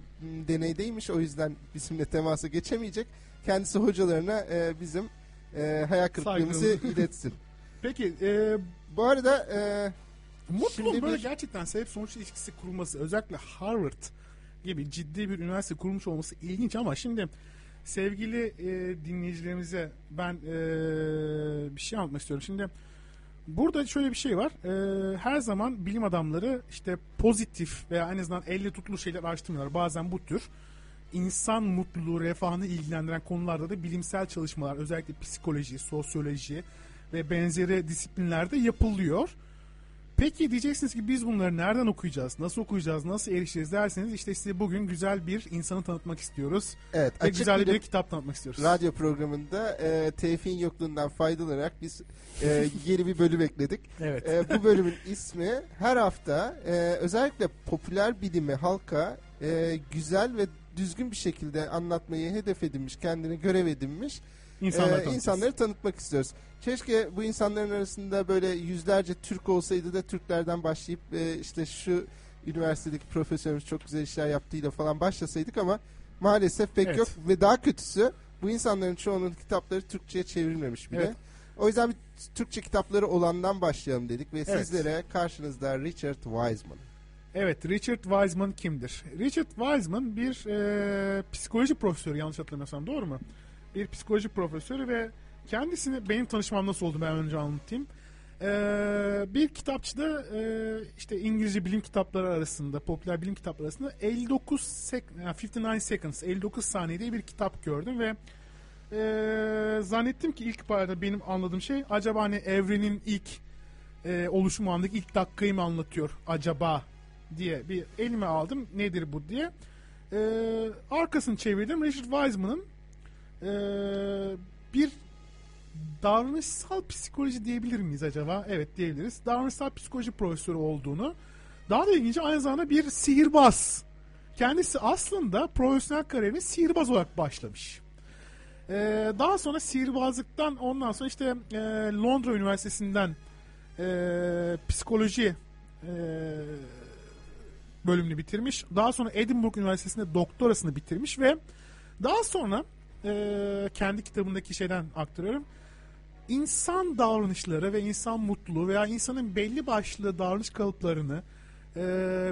deneydeymiş o yüzden bizimle temasa geçemeyecek. Kendisi hocalarına e, bizim e, hayal kırıklığımızı iletsin. Peki e, Bu arada e, mutluluk Şimdi böyle bir- gerçekten sebep sonuç ilişkisi kurulması özellikle Harvard gibi ciddi bir üniversite kurmuş olması ilginç ama şimdi sevgili e, dinleyicilerimize ben e, bir şey anlatmak istiyorum. Şimdi burada şöyle bir şey var. E, her zaman bilim adamları işte pozitif veya en azından elle tutulur şeyler araştırmıyorlar. Bazen bu tür insan mutluluğu, refahını ilgilendiren konularda da bilimsel çalışmalar özellikle psikoloji, sosyoloji ve benzeri disiplinlerde yapılıyor. Peki diyeceksiniz ki biz bunları nereden okuyacağız, nasıl okuyacağız, nasıl erişeceğiz derseniz işte size bugün güzel bir insanı tanıtmak istiyoruz. evet Ve güzel bilim- bir kitap tanıtmak istiyoruz. radyo programında e, Tevfik'in yokluğundan faydalanarak biz e, yeni bir bölüm ekledik. Evet. E, bu bölümün ismi her hafta e, özellikle popüler bilimi halka e, güzel ve düzgün bir şekilde anlatmayı hedef edinmiş, kendine görev edinmiş İnsanlar e, insanları tanıtmak istiyoruz. Keşke bu insanların arasında böyle yüzlerce Türk olsaydı da Türklerden başlayıp e, işte şu üniversitedeki profesörümüz çok güzel işler yaptığıyla falan başlasaydık ama maalesef pek Evet. yok ve daha kötüsü bu insanların çoğunun kitapları Türkçe'ye çevrilmemiş bile. Evet. O yüzden bir Türkçe kitapları olandan başlayalım dedik ve Evet. sizlere karşınızda Richard Wiseman. Evet, Richard Wiseman kimdir? Richard Wiseman bir e, psikoloji profesörü yanlış hatırlamıyorsam doğru mu? Bir psikoloji profesörü ve kendisini benim tanışmam nasıl oldu ben önce anlatayım. E, bir kitapçıda e, işte İngilizce bilim kitapları arasında, popüler bilim kitapları arasında 59 sek yani 59 seconds, 59 saniye diye bir kitap gördüm ve e, zannettim ki ilk parada benim anladığım şey acaba hani evrenin ilk e, oluşum anındaki ilk dakikayı mı anlatıyor acaba diye bir elime aldım nedir bu diye. E, arkasını çevirdim. Richard Wiseman'ın e, bir davranışsal psikoloji diyebilir miyiz acaba? Evet diyebiliriz. Davranışsal psikoloji profesörü olduğunu. Daha da ilginci aynı zamanda bir sihirbaz. Kendisi aslında profesyonel kariyerine sihirbaz olarak başlamış. Ee, daha sonra sihirbazlıktan ondan sonra işte e, Londra Üniversitesi'nden e, psikoloji e, bölümünü bitirmiş. Daha sonra Edinburgh Üniversitesi'nde doktorasını bitirmiş ve daha sonra e, kendi kitabındaki şeyden aktarıyorum. İnsan davranışları ve insan mutluluğu veya insanın belli başlı davranış kalıplarını e,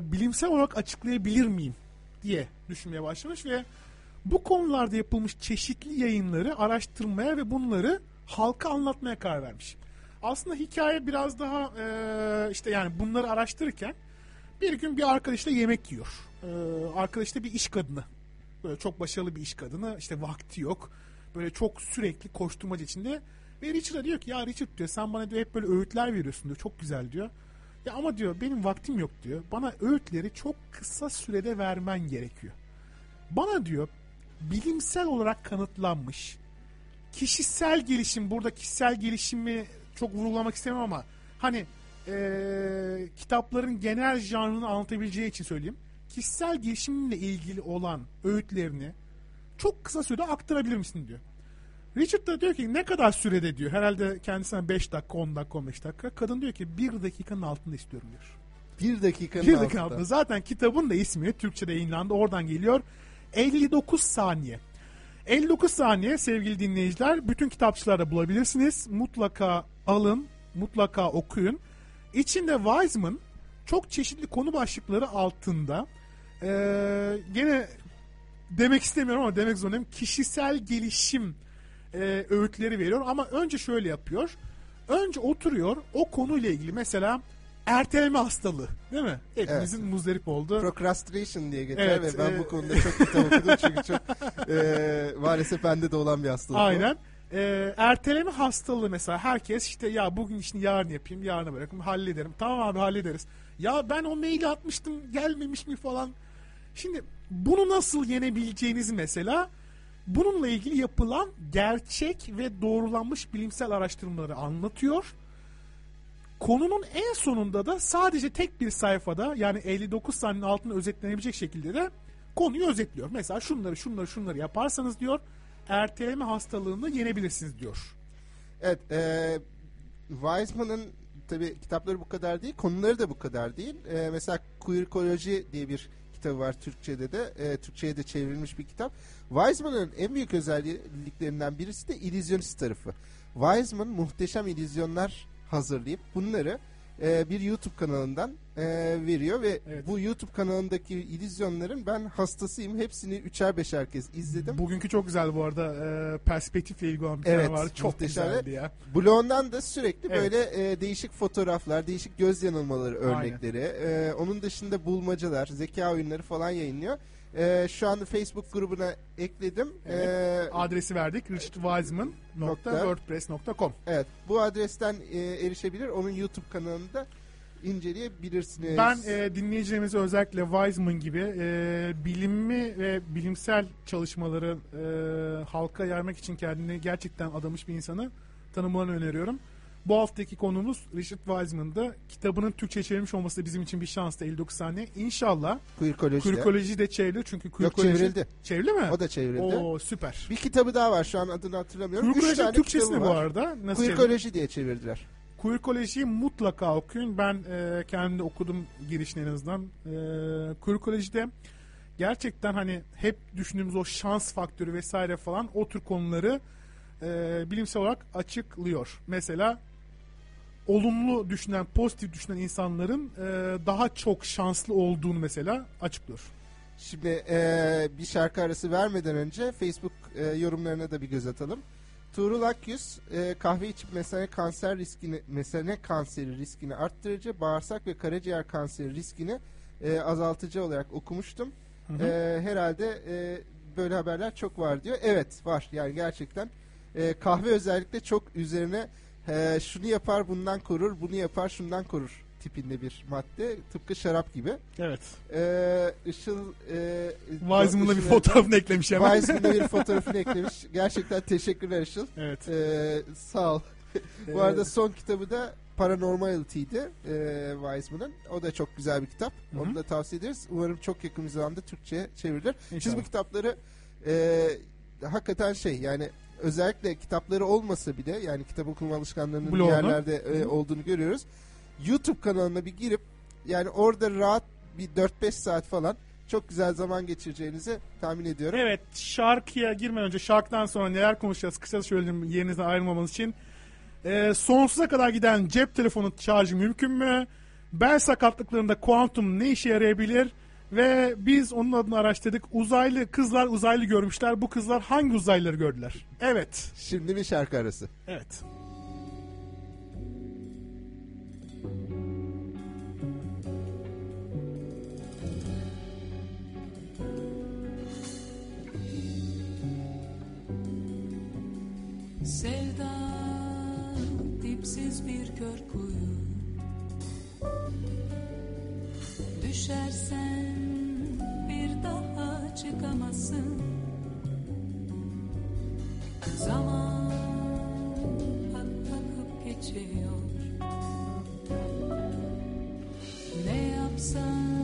bilimsel olarak açıklayabilir miyim diye düşünmeye başlamış ve bu konularda yapılmış çeşitli yayınları araştırmaya ve bunları halka anlatmaya karar vermiş. Aslında hikaye biraz daha e, işte yani bunları araştırırken bir gün bir arkadaşla yemek yiyor. E, arkadaş da bir iş kadını. Böyle çok başarılı bir iş kadını. İşte vakti yok. Böyle çok sürekli koşturmacı içinde. Ve Richard'a diyor ki ya Richard diyor sen bana diyor hep böyle öğütler veriyorsun diyor. Çok güzel diyor. Ya ama diyor benim vaktim yok diyor. Bana öğütleri çok kısa sürede vermen gerekiyor. Bana diyor bilimsel olarak kanıtlanmış kişisel gelişim burada kişisel gelişimi çok vurgulamak istemem ama hani eee, kitapların genel janrını anlatabileceği için söyleyeyim. Kişisel gelişimle ilgili olan öğütlerini çok kısa sürede aktarabilir misin diyor. Richard da diyor ki ne kadar sürede diyor. Herhalde kendisine 5 dakika, 10 dakika, 15 dakika. Kadın diyor ki 1 dakikanın altında istiyorum diyor. Bir dakikanın Bir altında. dakika altında. Zaten kitabın da ismi Türkçe'de yayınlandı. Oradan geliyor. 59 saniye. 59 saniye sevgili dinleyiciler. Bütün kitapçılarda bulabilirsiniz. Mutlaka alın. Mutlaka okuyun. İçinde Wiseman çok çeşitli konu başlıkları altında eee, gene demek istemiyorum ama demek zorundayım. Kişisel gelişim e, öğütleri veriyor ama önce şöyle yapıyor. Önce oturuyor o konuyla ilgili mesela erteleme hastalığı değil mi? Hepimizin muzdarip olduğu. Procrastination diye geçer Evet, ve ben e- bu konuda çok kitap okudum çünkü çok e, maalesef bende de olan bir hastalık. Aynen. Ee, erteleme hastalığı mesela herkes işte ya bugün işini yarın yapayım yarına bırakayım hallederim. Tamam abi hallederiz. Ya ben o maili atmıştım gelmemiş mi falan. Şimdi bunu nasıl yenebileceğinizi mesela bununla ilgili yapılan gerçek ve doğrulanmış bilimsel araştırmaları anlatıyor. Konunun en sonunda da sadece tek bir sayfada yani 59 saniyenin altında özetlenebilecek şekilde de konuyu özetliyor. Mesela şunları şunları şunları yaparsanız diyor erteleme hastalığını yenebilirsiniz diyor. Evet, e, Weizmann'ın tabi kitapları bu kadar değil, konuları da bu kadar değil. E, mesela Queerkoloji diye bir kitabı var Türkçe'de de, e, Türkçe'ye de çevrilmiş bir kitap. Weizmann'ın en büyük özelliklerinden birisi de illüzyonist tarafı. Weizmann muhteşem illüzyonlar hazırlayıp bunları e, bir YouTube kanalından e, veriyor ve Evet. bu YouTube kanalındaki illüzyonların ben hastasıyım. Hepsini üçer beşer kez izledim. Bugünkü çok güzel bu arada e, perspektifle ilgili olan bir Evet, tane var. Çok muhteşem. güzeldi ya. Blog'undan da sürekli Evet. böyle e, değişik fotoğraflar, değişik göz yanılmaları Aynen. örnekleri, e, onun dışında bulmacalar, zeka oyunları falan yayınlıyor. E, şu anda Facebook grubuna ekledim. Evet. E, Adresi verdik richardwiseman.wordpress.com evet, bu adresten e, erişebilir. Onun YouTube kanalında inceleyebilirsiniz. Ben e, dinleyicilerimize özellikle Wiseman gibi e, bilimi ve bilimsel çalışmaları e, halka yaymak için kendini gerçekten adamış bir insanı tanımalarını öneriyorum. Bu haftaki konumuz Richard Wiseman'da. Kitabının Türkçe çevrilmiş olması da bizim için bir şanstı 59 saniye. İnşallah Queerkoloji. Queerkoloji de çevrilir çünkü Yok Queerkoloji... çevrildi. Çevrildi mi? O da çevrildi. Oo süper. Bir kitabı daha var şu an adını hatırlamıyorum. Tane Türkçesi ne bu arada? Nasıl çevrildi? Queerkoloji diye çevirdiler. Queerkolojiyi mutlaka okuyun. Ben e, kendim de okudum girişini en azından. E, Queerkolojide gerçekten hani hep düşündüğümüz o şans faktörü vesaire falan o tür konuları e, bilimsel olarak açıklıyor. Mesela olumlu düşünen, pozitif düşünen insanların e, daha çok şanslı olduğunu mesela açıklıyor. Şimdi e, bir şarkı arası vermeden önce Facebook e, yorumlarına da bir göz atalım. Tuğrul Akyüz e, kahve içip mesane kanser riskini mesane kanseri riskini arttırıcı, bağırsak ve karaciğer kanseri riskini e, azaltıcı olarak okumuştum. E, herhalde e, böyle haberler çok var diyor. Evet var yani gerçekten e, kahve özellikle çok üzerine e, şunu yapar bundan korur, bunu yapar şundan korur tipinde bir madde. Tıpkı şarap gibi. Evet. Ee, Işıl e, Wiseman'da bir fotoğrafını eklemiş hemen. Wiseman'da bir fotoğrafını eklemiş. Gerçekten teşekkürler Işıl. Evet. Ee, sağ ol. Bu Ee, arada son kitabı da Paranormality'di e, Wiseman'ın. O da çok güzel bir kitap. Hı hı. Onu da tavsiye ederiz. Umarım çok yakın bir zamanda Türkçe'ye çevrilir. Siz İnşallah. bu kitapları e, hakikaten şey yani özellikle kitapları olmasa bile yani kitap okuma alışkanlığının Blogunu. yerlerde e, olduğunu görüyoruz. YouTube kanalına bir girip yani orada rahat bir 4-5 saat falan çok güzel zaman geçireceğinizi tahmin ediyorum. Evet şarkıya girmeden önce şarkıdan sonra neler konuşacağız kısa söyleyelim yerinizden ayrılmamanız için. Ee, sonsuza kadar giden cep telefonu şarjı mümkün mü? Bel sakatlıklarında kuantum ne işe yarayabilir? Ve biz onun adını araştırdık. Uzaylı kızlar uzaylı görmüşler. Bu kızlar hangi uzaylıları gördüler? Evet. Şimdi bir şarkı arası. Evet. Sevda dipsiz bir kör kuyu Düşersen bir daha çıkamazsın. Zaman akıp geçiyor. Ne yapsan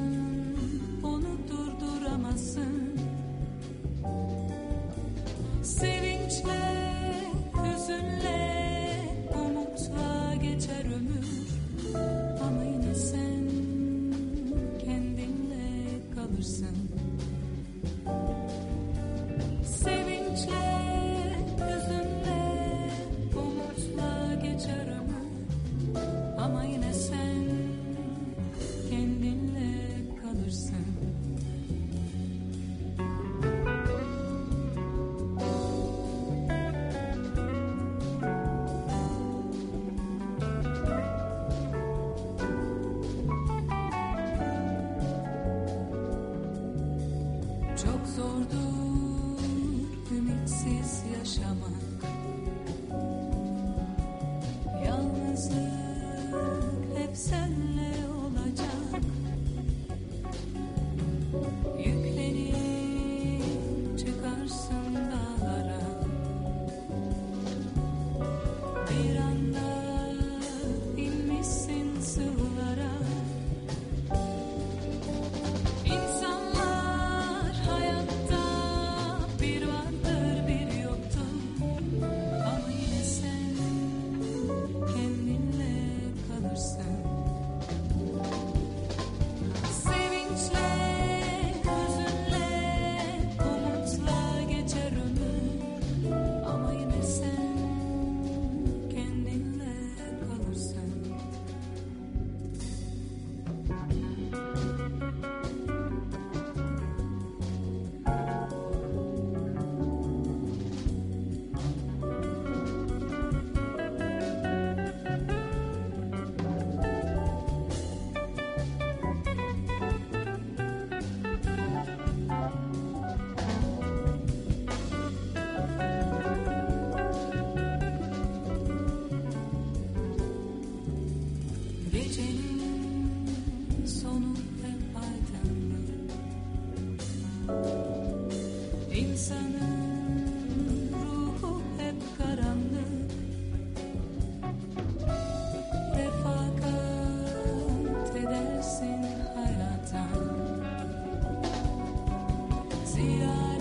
Heiratsamt. Sie da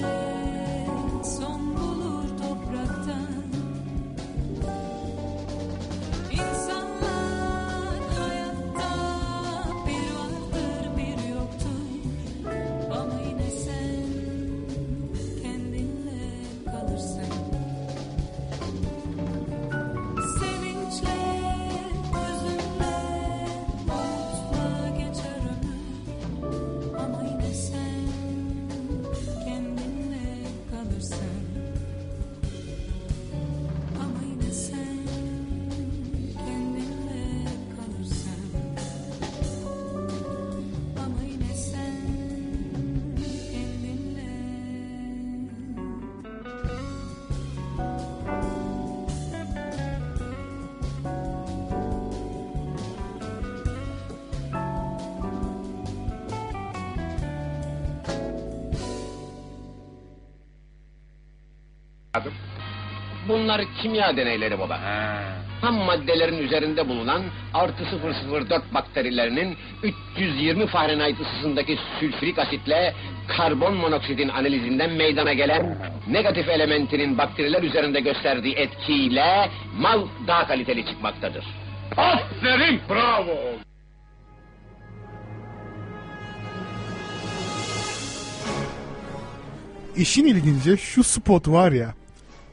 kimya deneyleri baba. Ham maddelerin üzerinde bulunan artı 004 bakterilerinin 320 Fahrenheit ısısındaki sülfürik asitle karbon monoksitin analizinden meydana gelen negatif elementinin bakteriler üzerinde gösterdiği etkiyle mal daha kaliteli çıkmaktadır. Aferin bravo. İşin ilginci şu spot var ya.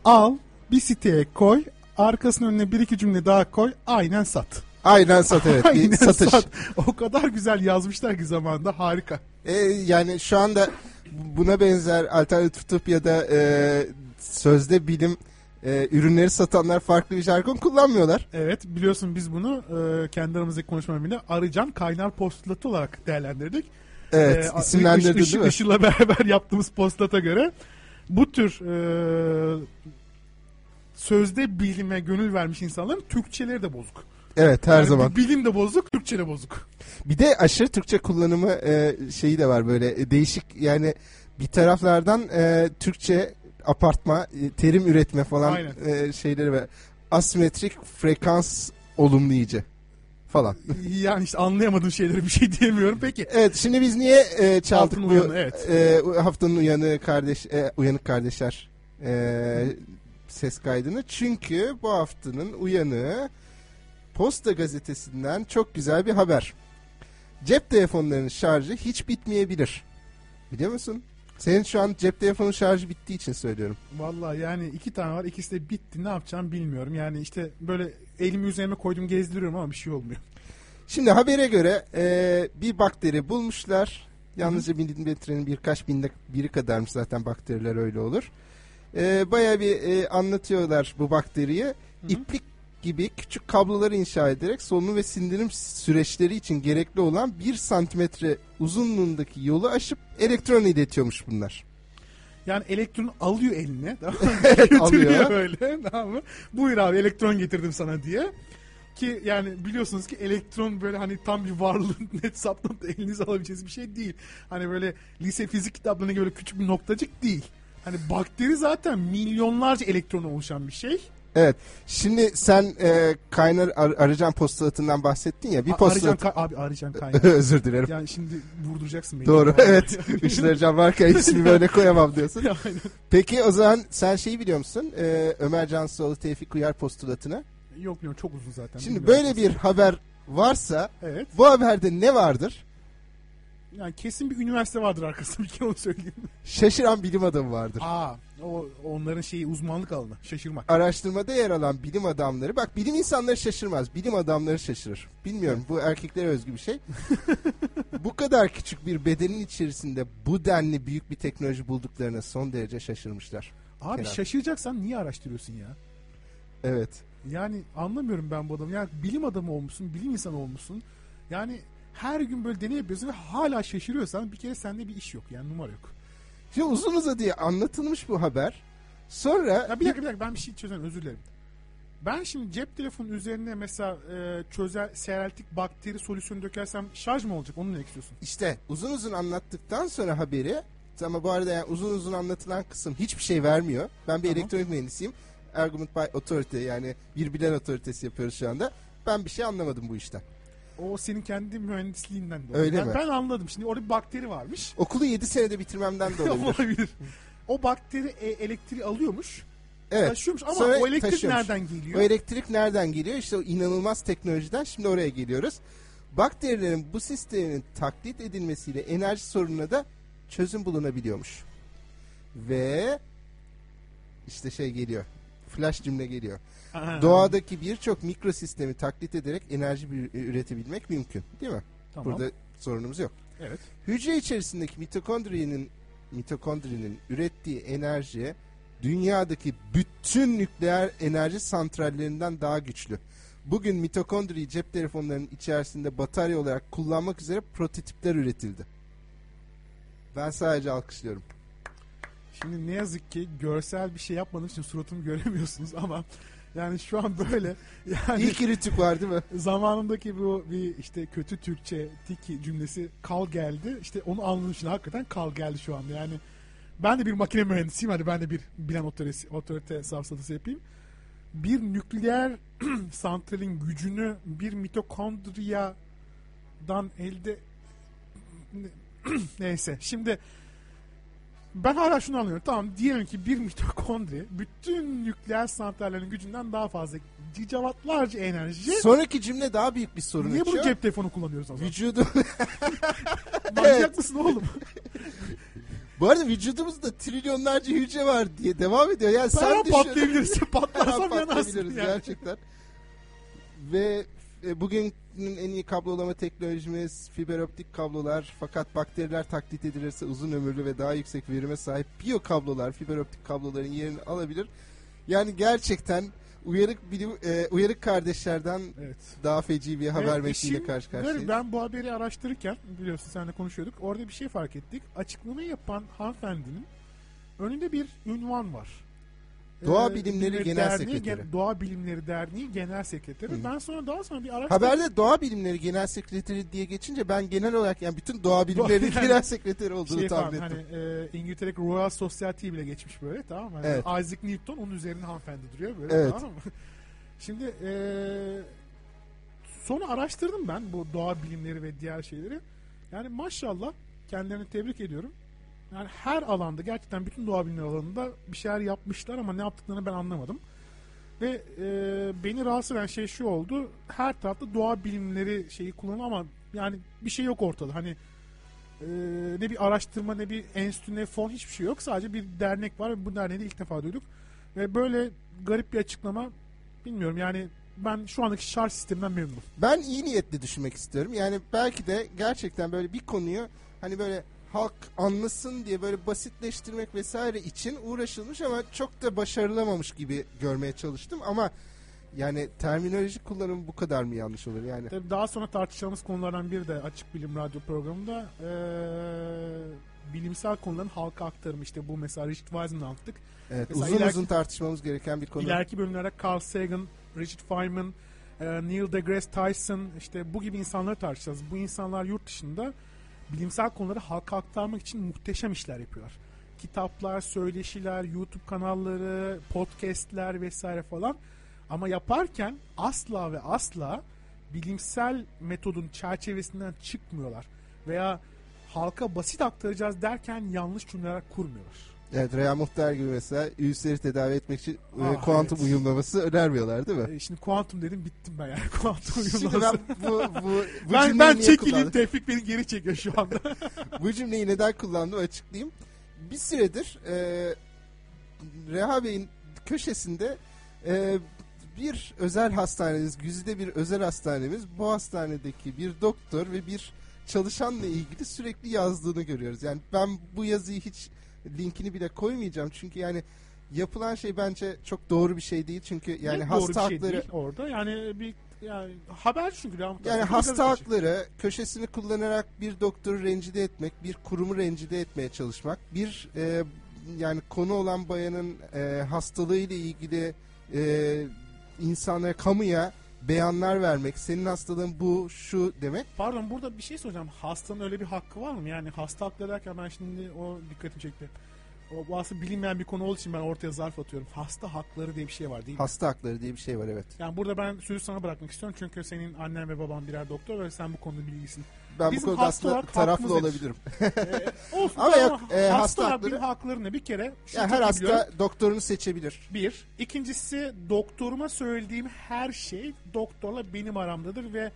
Al bir siteye koy. Arkasının önüne bir iki cümle daha koy. Aynen sat. Aynen sat evet. bir Aynen satış. sat. O kadar güzel yazmışlar ki zamanında harika. E, yani şu anda buna benzer alternatif tıp ya da e, sözde bilim e, ürünleri satanlar farklı bir jargon kullanmıyorlar. Evet biliyorsun biz bunu e, kendi aramızdaki konuşmamıyla arıcan kaynar postulatı olarak değerlendirdik. Evet E, isimlendirdin Iş- değil mi? Işıl'la beraber yaptığımız postulata göre bu tür e, sözde bilime gönül vermiş insanların Türkçeleri de bozuk. Evet her Yani zaman. Bilim de bozuk, Türkçe de bozuk. Bir de aşırı Türkçe kullanımı e, şeyi de var böyle e, değişik yani bir taraflardan e, Türkçe apartma, e, terim üretme falan Aynen. e, şeyleri ve asimetrik frekans olumlayıcı falan. Yani işte anlayamadığım şeyleri bir şey diyemiyorum. Peki. Evet şimdi biz niye e, çaldık bu uyanı, evet. e, haftanın uyanığı kardeş e, uyanık kardeşler e, ses kaydını? Çünkü bu haftanın uyanığı Posta gazetesinden çok güzel bir haber. Cep telefonlarının şarjı hiç bitmeyebilir. Biliyor musun? Senin şu an cep telefonu şarjı bittiği için söylüyorum. Vallahi yani iki tane var. ikisi de bitti. Ne yapacağım bilmiyorum. Yani işte böyle elimi üzerime koydum gezdiriyorum ama bir şey olmuyor. Şimdi habere göre e, bir bakteri bulmuşlar. Yalnızca milimetrenin birkaç binde biri kadarmış zaten bakteriler öyle olur. E, Baya bir e, anlatıyorlar bu bakteriyi. İplik gibi küçük kabloları inşa ederek solunum ve sindirim süreçleri için gerekli olan 1 santimetre uzunluğundaki yolu aşıp elektron iletiyormuş bunlar. Yani elektron alıyor eline. Tamam mı? Evet, alıyor. böyle. Tamam mı? Buyur abi elektron getirdim sana diye. Ki yani biliyorsunuz ki elektron böyle hani tam bir varlığın net saplanıp elinize alabileceğiniz bir şey değil. Hani böyle lise fizik kitaplarına göre küçük bir noktacık değil. Hani bakteri zaten milyonlarca elektron oluşan bir şey. Evet. Şimdi sen e, kaynar ar- arıcan postalatından bahsettin ya. Bir A- Arıcan abi arıcan kaynağı. Özür dilerim. yani şimdi vurduracaksın beni. Doğru evet. Işıl Arıcan varken ismini böyle koyamam diyorsun. Aynen. Peki o zaman sen şeyi biliyor musun? Ee, Ömer Cansuoğlu Tevfik Uyar postulatını. Yok yok çok uzun zaten. Şimdi böyle bir haber varsa Evet. bu haberde ne vardır? Yani kesin bir üniversite vardır arkasında bir kere onu söyleyeyim. Şaşıran bilim adamı vardır. Aa, o onların şeyi uzmanlık alanı. Şaşırmak. Araştırmada yer alan bilim adamları bak bilim insanları şaşırmaz. Bilim adamları şaşırır. Bilmiyorum bu erkeklere özgü bir şey. bu kadar küçük bir bedenin içerisinde bu denli büyük bir teknoloji bulduklarına son derece şaşırmışlar. Abi Kenan. şaşıracaksan niye araştırıyorsun ya? Evet. Yani anlamıyorum ben bu adamı. Yani bilim adamı olmuşsun, bilim insanı olmuşsun. Yani her gün böyle deney yapıyorsun ve hala şaşırıyorsan bir kere sende bir iş yok yani numara yok. Şimdi uzun uzadıya anlatılmış bu haber. Sonra Ya bir dakika bir dakika ben bir şey çözemem özür dilerim. Ben şimdi cep telefonu üzerine mesela e, çözel seyreltik bakteri solüsyonu dökersem şarj mı olacak? Onu ne istiyorsun? İşte uzun uzun anlattıktan sonra haberi ama bu arada yani uzun uzun anlatılan kısım hiçbir şey vermiyor. Ben bir Tamam. elektronik mühendisiyim. Argument by authority yani bir bilen otoritesi yapıyoruz şu anda. Ben bir şey anlamadım bu işten. O senin kendi mühendisliğinden dolayı. Öyle ben, mi? ben anladım. Şimdi orada bir bakteri varmış. Okulu 7 senede bitirmemden dolayı. Olabilir. O bakteri e, elektriği alıyormuş. evet. Taşıyormuş ama Sonra o elektrik taşıyormuş. nereden geliyor? O elektrik nereden geliyor? İşte o inanılmaz teknolojiden şimdi oraya geliyoruz. Bakterilerin bu sistemin taklit edilmesiyle enerji sorununa da çözüm bulunabiliyormuş. Ve işte şey geliyor. Flash cümle geliyor. Doğadaki birçok mikrosistemi taklit ederek enerji bir- üretebilmek mümkün. Değil mi? Tamam. Burada sorunumuz yok. Evet. Hücre içerisindeki mitokondrinin mitokondrinin ürettiği enerji dünyadaki bütün nükleer enerji santrallerinden daha güçlü. Bugün mitokondriyi cep telefonlarının içerisinde batarya olarak kullanmak üzere prototipler üretildi. Ben sadece alkışlıyorum. Şimdi ne yazık ki görsel bir şey yapmadığım için suratımı göremiyorsunuz ama yani şu an böyle yani İlk rütük var değil mi? zamanındaki bu bir işte kötü Türkçe tiki cümlesi kal geldi. İşte onu anladım şimdi hakikaten kal geldi şu anda. Yani Ben de bir makine mühendisiyim. Hadi ben de bir bilen otorite, otorite safsatası yapayım. Bir nükleer santralin gücünü bir mitokondriyadan elde neyse. Şimdi ben hala şunu anlıyorum. Tamam diyelim ki bir mitokondri bütün nükleer santrallerin gücünden daha fazla gigawattlarca enerji. Sonraki cümle daha büyük bir sorun Niye bunu açıyor. cep telefonu kullanıyoruz zaman? Vücudu Manyak mısın oğlum? Bu arada vücudumuzda trilyonlarca hücre var diye devam ediyor. Yani Sen sen düşün. an Patlarsam yanarsın. patlayabiliriz Yani. gerçekten. Ve e, bugünün en iyi kablolama teknolojimiz fiber optik kablolar fakat bakteriler taklit edilirse uzun ömürlü ve daha yüksek verime sahip biyo kablolar fiber optik kabloların yerini alabilir. Yani gerçekten uyarık bilim e, uyarık kardeşlerden Evet. daha feci bir haber Evet, metniyle karşı karşıyayız. Ben bu haberi araştırırken biliyorsun seninle konuşuyorduk. Orada bir şey fark ettik. Açıklamayı yapan hanımefendinin önünde bir ünvan var. Doğa Ee, Bilimleri Genel Derneği, Sekreteri. Gen- Doğa Bilimleri Derneği Genel Sekreteri. Ben sonra daha sonra bir araştırdım. Haberde Doğa Bilimleri Genel Sekreteri diye geçince ben genel olarak yani bütün Doğa Bilimleri yani Genel Sekreteri olduğunu şey tahmin falan, ettim. hani e, İngiltere'deki Royal Society bile geçmiş böyle tamam mı? Hani Evet. Isaac Newton onun üzerine hanımefendi duruyor böyle Evet. tamam mı? Şimdi e, sonra araştırdım ben bu doğa bilimleri ve diğer şeyleri. Yani maşallah kendilerini tebrik ediyorum. Yani her alanda gerçekten bütün doğa bilimleri alanında bir şeyler yapmışlar ama ne yaptıklarını ben anlamadım. Ve e, beni rahatsız eden şey şu oldu. Her tarafta doğa bilimleri şeyi kullanılıyor ama yani bir şey yok ortada. Hani e, ne bir araştırma ne bir enstitü ne fon hiçbir şey yok. Sadece bir dernek var ve bu derneği de ilk defa duyduk. Ve böyle garip bir açıklama bilmiyorum yani ben şu andaki şarj sisteminden memnunum. Ben iyi niyetli düşünmek istiyorum. Yani belki de gerçekten böyle bir konuyu hani böyle halk anlasın diye böyle basitleştirmek vesaire için uğraşılmış ama çok da başarılamamış gibi görmeye çalıştım ama yani terminoloji kullanımı bu kadar mı yanlış olur yani? Tabii daha sonra tartışacağımız konulardan biri de Açık Bilim Radyo programında eee, bilimsel konuların halka aktarımı işte bu mesela Richard Wiseman'ı anlattık. Evet, Mesela uzun ileriki- uzun tartışmamız gereken bir konu. İleriki bölümlerde Carl Sagan, Richard Feynman, e, Neil deGrasse Tyson işte bu gibi insanları tartışacağız. Bu insanlar yurt dışında bilimsel konuları halka aktarmak için muhteşem işler yapıyorlar. Kitaplar, söyleşiler, YouTube kanalları, podcastler vesaire falan. Ama yaparken asla ve asla bilimsel metodun çerçevesinden çıkmıyorlar. Veya halka basit aktaracağız derken yanlış cümleler kurmuyorlar. Evet Rea Muhtar gibi mesela ülseri tedavi etmek için e, Ah, kuantum evet. uyumlaması önermiyorlar değil mi? E, şimdi kuantum dedim bittim ben yani kuantum Şimdi uyumlaması. ben bu, bu, bu ben, ben çekileyim? Tevfik beni geri çekiyor şu anda. bu cümleyi neden kullandım açıklayayım. Bir süredir e, Reha Bey'in köşesinde e, bir özel hastanemiz, güzide bir özel hastanemiz bu hastanedeki bir doktor ve bir çalışanla ilgili sürekli yazdığını görüyoruz. Yani ben bu yazıyı hiç linkini bile koymayacağım. Çünkü yani yapılan şey bence çok doğru bir şey değil. Çünkü yani Net hasta doğru bir şey hakları değil orada. Yani bir yani haber çünkü yani abi, hasta hakları köşesini kullanarak bir doktoru rencide etmek, bir kurumu rencide etmeye çalışmak, bir e, yani konu olan bayanın e, hastalığıyla ilgili e, insanlara, kamuya beyanlar vermek, senin hastalığın bu, şu demek. Pardon burada bir şey soracağım. Hastanın öyle bir hakkı var mı? Yani hasta hakları derken ben şimdi o dikkatimi çekti. O, bu aslında bilinmeyen bir konu olduğu için ben ortaya zarf atıyorum. Hasta hakları diye bir şey var değil mi? Hasta hakları diye bir şey var evet. Yani burada ben sözü sana bırakmak istiyorum çünkü senin annen ve baban birer doktor ve sen bu konuda bilgisin. Ben Bizim bu konuda hasta aslında taraflı olabilirim. Ee, olsun Ama tamam, yok, e, hasta hasta hakları- benim haklarını bir kere Yani her iyi biliyorum. hasta doktorunu seçebilir. Bir. İkincisi doktoruma söylediğim her şey doktorla benim aramdadır ve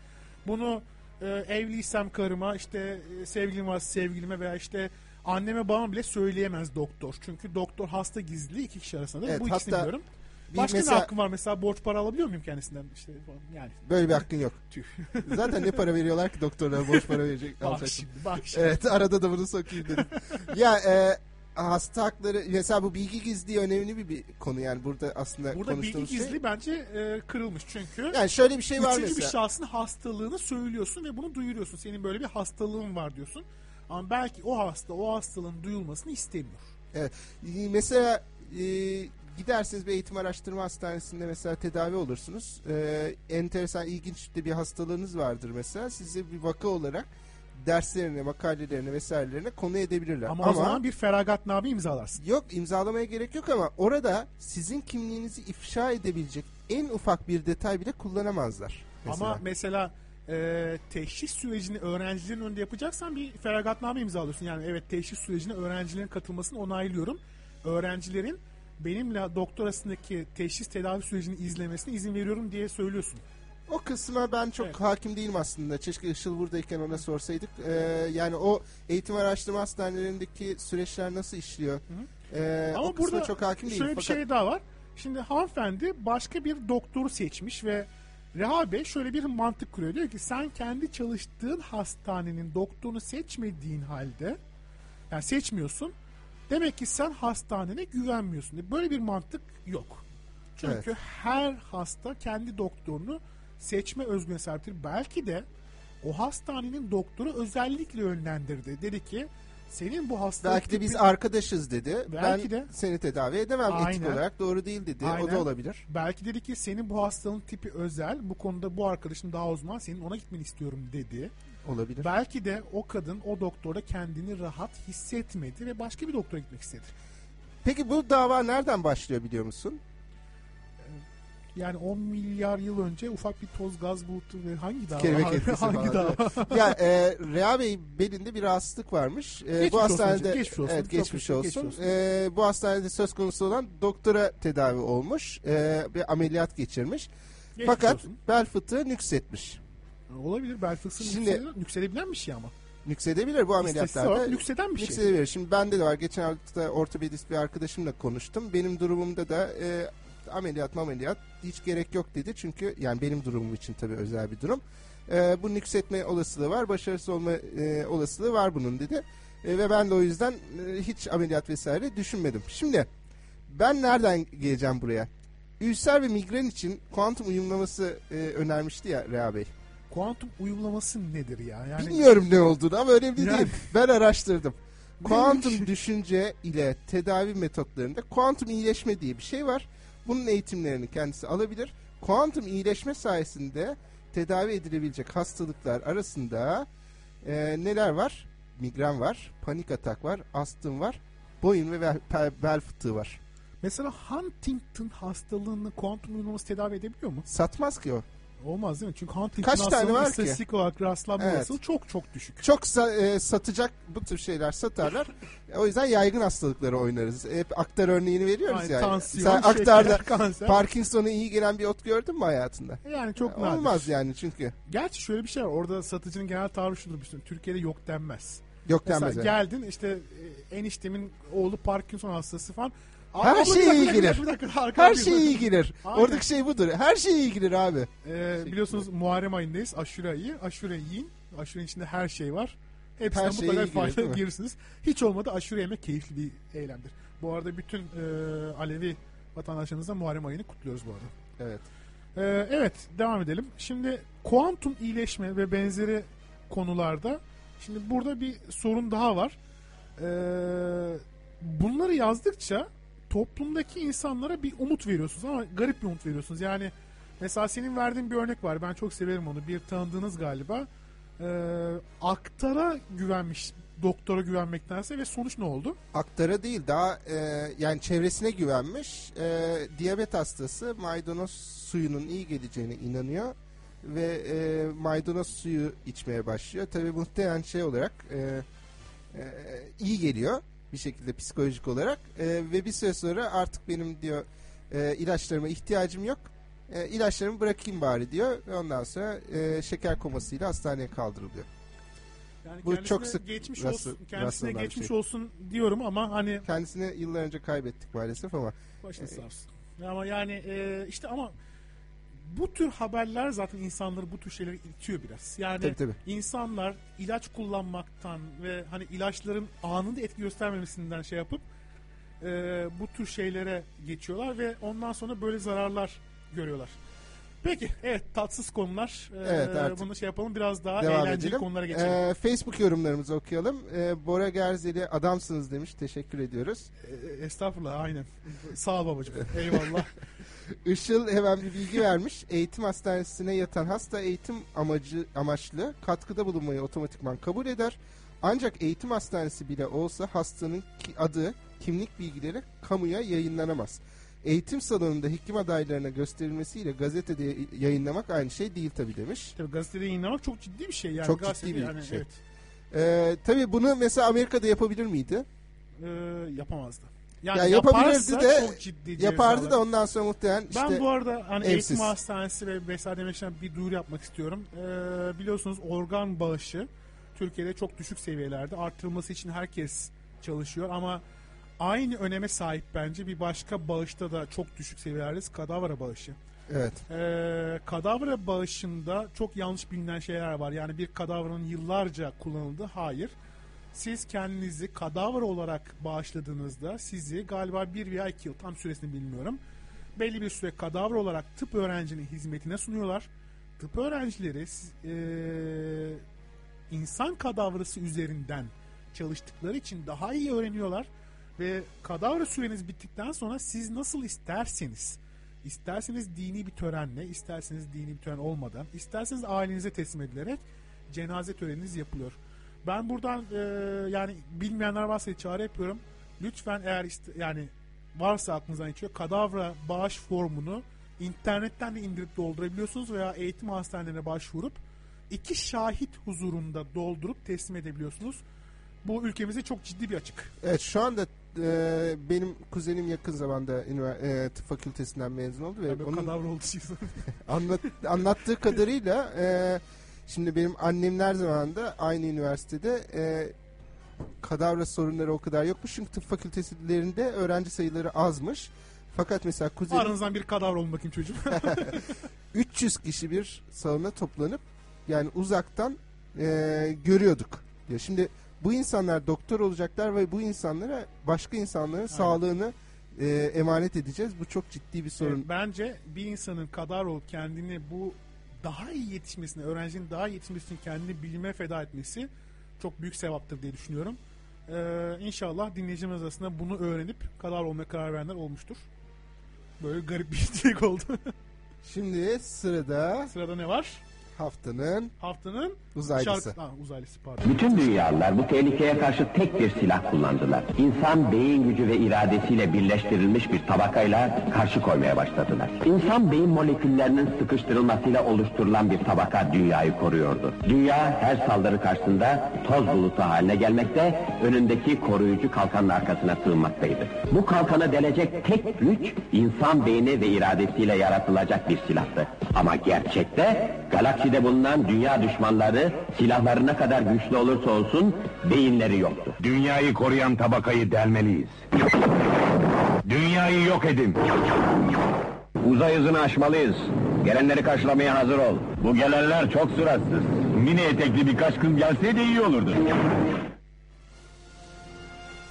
bunu e, evliysem karıma işte e, sevgilim varsa sevgilime veya işte anneme babama bile söyleyemez doktor. Çünkü doktor hasta gizli iki kişi arasındadır. Evet, Bu ikisini hatta biliyorum. Bir Başka mesela ne hakkım var mesela borç para alabiliyor muyum kendisinden işte yani. böyle bir hakkın yok. Tüh. Zaten ne para veriyorlar ki doktorlara borç para verecek Bak alacaksın. şimdi bak şimdi. Evet arada da bunu sokayım dedim. ya e, hasta hakları mesela bu bilgi gizliliği önemli bir, bir konu yani burada aslında Burada bilgi konuştuğumuz gizli şey. bence e, kırılmış çünkü. Yani şöyle bir şey var Üçüncü bir mesela. şahsın hastalığını söylüyorsun ve bunu duyuruyorsun. Senin böyle bir hastalığın var diyorsun. Ama belki o hasta o hastalığın duyulmasını istemiyor. Evet. Mesela e, gidersiniz bir eğitim araştırma hastanesinde mesela tedavi olursunuz. E, enteresan ilginç de bir hastalığınız vardır mesela. Size bir vaka olarak derslerine, makalelerine vesairelerine konu edebilirler. Ama, o zaman bir feragatname imzalarsın. Yok imzalamaya gerek yok ama orada sizin kimliğinizi ifşa edebilecek en ufak bir detay bile kullanamazlar. Mesela. Ama mesela e, teşhis sürecini öğrencilerin önünde yapacaksan bir feragatname imzalıyorsun. Yani evet teşhis sürecine öğrencilerin katılmasını onaylıyorum. Öğrencilerin benimle doktorasındaki teşhis tedavi sürecini izlemesine izin veriyorum diye söylüyorsun. O kısma ben çok Evet. hakim değilim aslında. Keşke Işıl buradayken ona sorsaydık. Ee, yani o eğitim araştırma hastanelerindeki süreçler nasıl işliyor? Ee, Ama o burada çok hakim değilim. şöyle bir Fakat şey daha var. Şimdi hanımefendi başka bir doktoru seçmiş ve Reha Bey şöyle bir mantık kuruyor. Diyor ki sen kendi çalıştığın hastanenin doktorunu seçmediğin halde yani seçmiyorsun. Demek ki sen hastanene güvenmiyorsun. Böyle bir mantık yok. Çünkü her hasta kendi doktorunu seçme özgürlüğüne sahiptir. Belki de o hastanenin doktoru özellikle yönlendirdi. Dedi ki senin bu hastalık belki de biz tipi- arkadaşız dedi. Belki ben de. seni tedavi edemem etik Aynen. olarak doğru değil dedi. O Aynen. da olabilir. Belki dedi ki senin bu hastalığın tipi özel. Bu konuda bu arkadaşın daha uzman. Senin ona gitmeni istiyorum dedi. Olabilir. Belki de o kadın o doktorda kendini rahat hissetmedi ve başka bir doktora gitmek istedi. Peki bu dava nereden başlıyor biliyor musun? Yani 10 milyar yıl önce ufak bir toz gaz bulutu ve hangi dava? Kelebek etkisi hangi falan. dava? ya e, Rea Bey belinde bir rahatsızlık varmış. E, Geçmiş bu olsun hastanede hocam, geçmiş olsun. evet geçmiş geçmiş olsun. olsun. E, bu hastanede söz konusu olan doktora tedavi olmuş. E, bir ameliyat geçirmiş. Geçmiş Fakat olsun. bel fıtığı nüksetmiş. Olabilir. Bel fıtığı Şimdi- yükselebilen bir şey ama. Nüksedebilir bu ameliyatlarda. nükseden bir şey. Nüksedebilir. Şimdi bende de var. Geçen hafta ortopedist bir arkadaşımla konuştum. Benim durumumda da e, ameliyat ameliyat hiç gerek yok dedi. Çünkü yani benim durumum için tabii özel bir durum. E, bu nüksetme olasılığı var. Başarısız olma e, olasılığı var bunun dedi. E, ve ben de o yüzden e, hiç ameliyat vesaire düşünmedim. Şimdi ben nereden geleceğim buraya? Ülser ve migren için kuantum uyumlaması e, önermişti ya Rea Bey. Kuantum uyumlaması nedir ya? Yani Bilmiyorum ne olduğunu ama önemli Yani- değil. Ben araştırdım. Kuantum düşünce ile tedavi metotlarında kuantum iyileşme diye bir şey var. Bunun eğitimlerini kendisi alabilir. Kuantum iyileşme sayesinde tedavi edilebilecek hastalıklar arasında e, neler var? Migren var, panik atak var, astım var, boyun ve bel, bel- fıtığı var. Mesela Huntington hastalığını kuantum uyumlaması tedavi edebiliyor mu? Satmaz ki o. Olmaz değil mi? Çünkü Huntington Kaç tane var ki? istatistik olarak rastlanma Evet. olasılığı çok çok düşük. Çok sa- e, satacak bu tür şeyler satarlar. O yüzden yaygın hastalıkları oynarız. Hep aktar örneğini veriyoruz Yani ya. tansiyon, Sen aktarda kanser. Parkinson'a iyi gelen bir ot gördün mü hayatında? yani çok nadir. Olmaz yani çünkü. Gerçi şöyle bir şey var. Orada satıcının genel tavrı şudur. Türkiye'de yok denmez. Yok Mesela denmez. yani. geldin işte e, eniştemin oğlu Parkinson hastası falan. Her Abla, bir şeye dakika, iyi bir dakika, gelir. bir dakika, arkadan Her şey iyi. Aynen. Oradaki şey budur. Her şey iyi gelir abi. Ee, biliyorsunuz Muharrem ayındayız. Aşure ayı. Aşure yiyin. Aşurenin içinde her şey var. Hepsinden Her şey mutlaka fayda girirsiniz. Hiç olmadı aşure yemek keyifli bir eylemdir. Bu arada bütün e, Alevi vatandaşlarımızla Muharrem ayını kutluyoruz bu arada. Evet. Ee, evet devam edelim. Şimdi kuantum iyileşme ve benzeri konularda şimdi burada bir sorun daha var. Ee, bunları yazdıkça toplumdaki insanlara bir umut veriyorsunuz ama garip bir umut veriyorsunuz. Yani mesela senin verdiğin bir örnek var. Ben çok severim onu. Bir tanıdığınız galiba. Ee, aktara güvenmiş doktora güvenmektense ve sonuç ne oldu? Aktara değil daha e, yani çevresine güvenmiş. E, diyabet hastası maydanoz suyunun iyi geleceğine inanıyor ve e, maydanoz suyu içmeye başlıyor. Tabii muhtemelen şey olarak e, e, iyi geliyor bir şekilde psikolojik olarak E, ve bir süre sonra artık benim diyor e, ilaçlarıma ihtiyacım yok. E, ilaçlarımı bırakayım bari diyor ve ondan sonra e, şeker komasıyla hastaneye kaldırılıyor. Yani Bu kendisine çok sık geçmiş rast- olsun, kendisine bir geçmiş şey. olsun diyorum ama hani Kendisini yıllar önce kaybettik maalesef ama Başınız sağ olsun. Ama yani e, işte ama bu tür haberler zaten insanları bu tür şeylere itiyor biraz. Yani tabii tabii. insanlar ilaç kullanmaktan ve hani ilaçların anında etki göstermemesinden şey yapıp e, bu tür şeylere geçiyorlar ve ondan sonra böyle zararlar görüyorlar. Peki evet tatsız konular. Ee, Evet, artık bunu şey yapalım biraz daha Devam eğlenceli edelim. konulara geçelim. Ee, Facebook yorumlarımızı okuyalım. Ee, Bora Gerzeli adamsınız demiş. Teşekkür ediyoruz. Ee, estağfurullah aynen. Sağ ol babacığım. Eyvallah. Işıl hemen bir bilgi vermiş. Eğitim hastanesine yatan hasta eğitim amacı amaçlı katkıda bulunmayı otomatikman kabul eder. Ancak eğitim hastanesi bile olsa hastanın ki- adı, kimlik bilgileri kamuya yayınlanamaz. Eğitim salonunda hekim adaylarına gösterilmesiyle gazetede yayınlamak aynı şey değil tabi demiş. Tabii gazetede yayınlamak çok ciddi bir şey. Yani Çok ciddi bir yani, şey. Evet, Ee, tabi bunu mesela Amerika'da yapabilir miydi? Ee, yapamazdı. Yani Ya yapabilirdi de- çok ciddi Yapardı da ondan sonra muhtemelen işte Ben bu arada hani evsiz. eğitim hastanesi ve vesaire demek için bir duyuru yapmak istiyorum. Ee, biliyorsunuz organ bağışı Türkiye'de çok düşük seviyelerde. Artırılması için herkes çalışıyor ama aynı öneme sahip bence bir başka bağışta da çok düşük seviyelerdeyiz. Kadavra bağışı. evet. Ee, kadavra bağışında çok yanlış bilinen şeyler var. Yani bir kadavranın yıllarca kullanıldı. Hayır. Siz kendinizi kadavra olarak bağışladığınızda sizi galiba bir veya iki yıl tam süresini bilmiyorum. Belli bir süre kadavra olarak tıp öğrencinin hizmetine sunuyorlar. Tıp öğrencileri ee, insan kadavrası üzerinden çalıştıkları için daha iyi öğreniyorlar ve kadavra süreniz bittikten sonra siz nasıl isterseniz isterseniz dini bir törenle, isterseniz dini bir tören olmadan, isterseniz ailenize teslim edilerek cenaze töreniniz yapılıyor. Ben buradan e, yani bilmeyenler varsa çağrı yapıyorum. Lütfen eğer iste, yani varsa aklınızdan geçiyor kadavra bağış formunu internetten de indirip doldurabiliyorsunuz veya eğitim hastanelerine başvurup iki şahit huzurunda doldurup teslim edebiliyorsunuz. Bu ülkemizde çok ciddi bir açık. Evet şu anda e, benim kuzenim yakın zamanda e, tıp fakültesinden mezun oldu ve Tabii onun kadavra için. anlat, anlattığı kadarıyla e, şimdi benim annemler zamanında aynı üniversitede e, kadavra sorunları o kadar yokmuş çünkü tıp fakültelerinde öğrenci sayıları azmış. Fakat mesela kuzenim Aranızdan bir kadavra olun bakayım çocuğum. 300 kişi bir salona toplanıp yani uzaktan e, görüyorduk. Ya şimdi bu insanlar doktor olacaklar ve bu insanlara başka insanların sağlığını e, emanet edeceğiz. Bu çok ciddi bir sorun. Evet, bence bir insanın kadar olup kendini bu daha iyi yetişmesine, öğrencinin daha iyi yetişmesi için kendini bilime feda etmesi çok büyük sevaptır diye düşünüyorum. Ee, inşallah dinleyicimiz arasında bunu öğrenip kadar olmaya karar verenler olmuştur. Böyle garip bir içerik oldu. Şimdi sırada Sırada ne var? haftanın Haftanın uzaylısı. şarkı... Ha, uzaylısı pardon. Bütün dünyalılar bu tehlikeye karşı tek bir silah kullandılar. İnsan beyin gücü ve iradesiyle birleştirilmiş bir tabakayla karşı koymaya başladılar. İnsan beyin moleküllerinin sıkıştırılmasıyla oluşturulan bir tabaka dünyayı koruyordu. Dünya her saldırı karşısında toz bulutu haline gelmekte, önündeki koruyucu kalkanın arkasına sığınmaktaydı. Bu kalkanı delecek tek güç insan beyni ve iradesiyle yaratılacak bir silahtı. Ama gerçekte galakside bulunan dünya düşmanları silahları ne kadar güçlü olursa olsun beyinleri yoktu. Dünyayı koruyan tabakayı delmeliyiz. Dünyayı yok edin. Uzay hızını aşmalıyız. Gelenleri karşılamaya hazır ol. Bu gelenler çok suratsız. Mini etekli birkaç kız gelseydi iyi olurdu.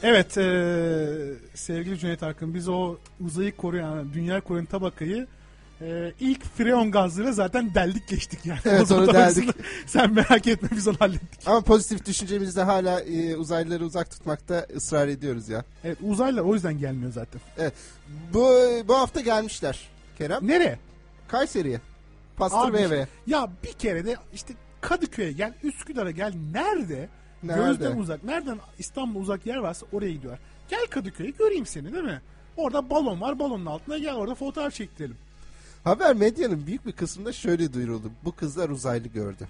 Evet eee, sevgili Cüneyt Arkın biz o uzayı koruyan, dünyayı koruyan tabakayı eee, ilk freon gazıyla zaten deldik geçtik yani. Evet, onu deldik. Sen merak etme biz onu hallettik. Ama pozitif düşüncemizde hala e, uzaylıları uzak tutmakta ısrar ediyoruz ya. Evet uzaylılar o yüzden gelmiyor zaten. Bu bu hafta gelmişler Kerem. Nereye? Kayseri'ye. Pastır Bey'e. Ya bir kere de işte Kadıköy'e gel, Üsküdar'a gel. Nerede? Nerede? Gözden uzak. Nereden İstanbul uzak yer varsa oraya gidiyor. Gel Kadıköy'e göreyim seni değil mi? Orada balon var. Balonun altına gel orada fotoğraf çektirelim. Haber medyanın büyük bir kısmında şöyle duyuruldu. Bu kızlar uzaylı gördü.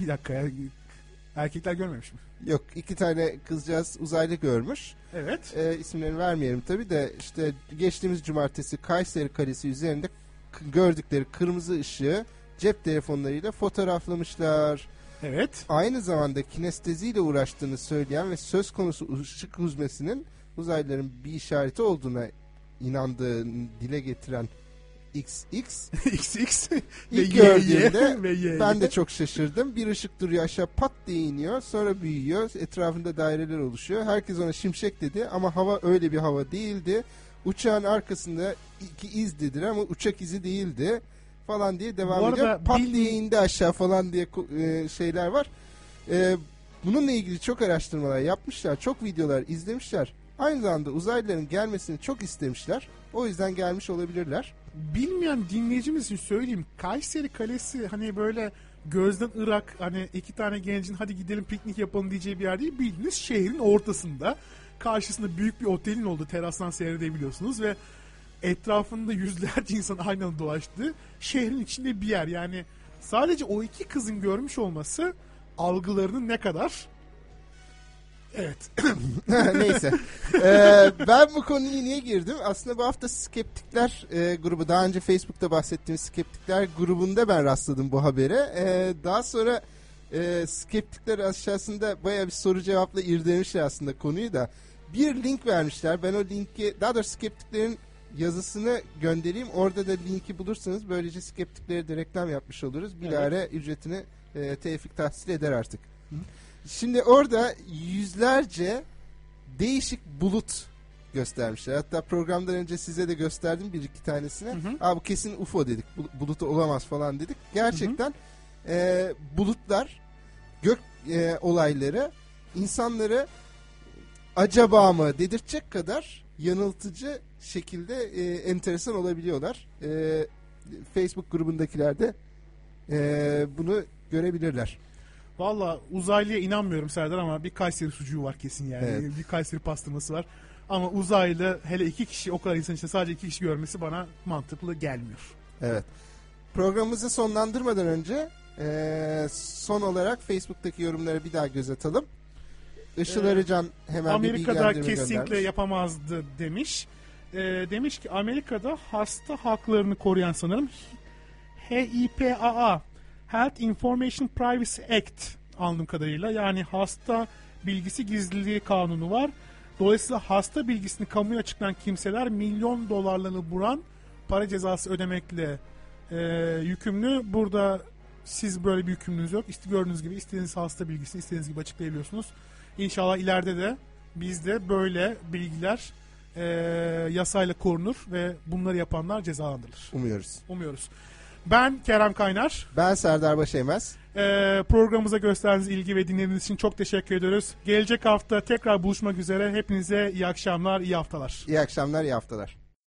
Bir dakika ya. Erkekler görmemiş mi? Yok iki tane kızcağız uzaylı görmüş. Evet. E, isimlerini vermeyelim tabi de işte geçtiğimiz cumartesi Kayseri Kalesi üzerinde gördükleri kırmızı ışığı cep telefonlarıyla fotoğraflamışlar. Evet. Aynı zamanda kinesteziyle uğraştığını söyleyen ve söz konusu ışık huzmesinin uzaylıların bir işareti olduğuna inandığını dile getiren XX XX ve İlk gördüğümde ve Y. ben de çok şaşırdım. Bir ışık duruyor aşağı pat diye iniyor. Sonra büyüyor. Etrafında daireler oluşuyor. Herkes ona şimşek dedi ama hava öyle bir hava değildi. Uçağın arkasında iki iz dediler ama uçak izi değildi. falan diye devam Bu ediyor. Pat bil- diye indi aşağı falan diye e, şeyler var. E, bununla ilgili çok araştırmalar yapmışlar. Çok videolar izlemişler. Aynı zamanda uzaylıların gelmesini çok istemişler. O yüzden gelmiş olabilirler. Bilmeyen dinleyicimiz için söyleyeyim. Kayseri Kalesi hani böyle gözden ırak hani iki tane gencin hadi gidelim piknik yapalım diyeceği bir yer değil. Bildiğiniz şehrin ortasında. Karşısında büyük bir otelin olduğu terastan seyredebiliyorsunuz ve etrafında yüzlerce insan aynı anda dolaştığı şehrin içinde bir yer. Yani sadece o iki kızın görmüş olması algılarının ne kadar Evet. Neyse. Ee, ben bu konuya niye girdim? Aslında bu hafta Skeptikler e, grubu, daha önce Facebook'ta bahsettiğim Skeptikler grubunda ben rastladım bu habere. Ee, daha sonra e, Skeptikler aşağısında baya bir soru cevapla irdemişler aslında konuyu da. Bir link vermişler. Ben o linki, daha doğrusu Skeptiklerin yazısını göndereyim. Orada da linki bulursanız böylece Skeptiklere de reklam yapmış oluruz. Bilare ücretini e, tevfik tahsil eder artık. Şimdi orada yüzlerce değişik bulut göstermişler. Hatta programdan önce size de gösterdim bir iki tanesini. Aa bu kesin UFO dedik. Bu- Bulutu olamaz falan dedik. Gerçekten e, bulutlar gök e, olayları insanları acaba mı dedirtecek kadar yanıltıcı şekilde e, enteresan olabiliyorlar. E, Facebook grubundakiler de e, bunu görebilirler. Valla uzaylıya inanmıyorum Serdar ama bir Kayseri sucuğu var kesin yani. Evet. Bir Kayseri pastırması var. Ama uzaylı hele iki kişi o kadar insan içinde sadece iki kişi görmesi bana mantıklı gelmiyor. Evet. Programımızı sonlandırmadan önce eee, son olarak Facebook'taki yorumlara bir daha göz atalım. Işıl Ee, Arıcan hemen bir Amerika'da bilgilendirme kesinlikle göndermiş. yapamazdı demiş. Ee, demiş ki Amerika'da hasta haklarını koruyan sanırım HIPAA Health Information Privacy Act anladığım kadarıyla yani hasta bilgisi gizliliği kanunu var. Dolayısıyla hasta bilgisini kamuya açıklayan kimseler milyon dolarlarını buran para cezası ödemekle e, yükümlü. Burada siz böyle bir yükümlülüğünüz yok. İşte gördüğünüz gibi istediğiniz hasta bilgisini istediğiniz gibi açıklayabiliyorsunuz. İnşallah ileride de bizde böyle bilgiler e, yasayla korunur ve bunları yapanlar cezalandırılır. Umuyoruz. Umuyoruz. Ben Kerem Kaynar. Ben Serdar Başeymez. Ee, programımıza gösterdiğiniz ilgi ve dinlediğiniz için çok teşekkür ediyoruz. Gelecek hafta tekrar buluşmak üzere. Hepinize iyi akşamlar, iyi haftalar. İyi akşamlar, iyi haftalar.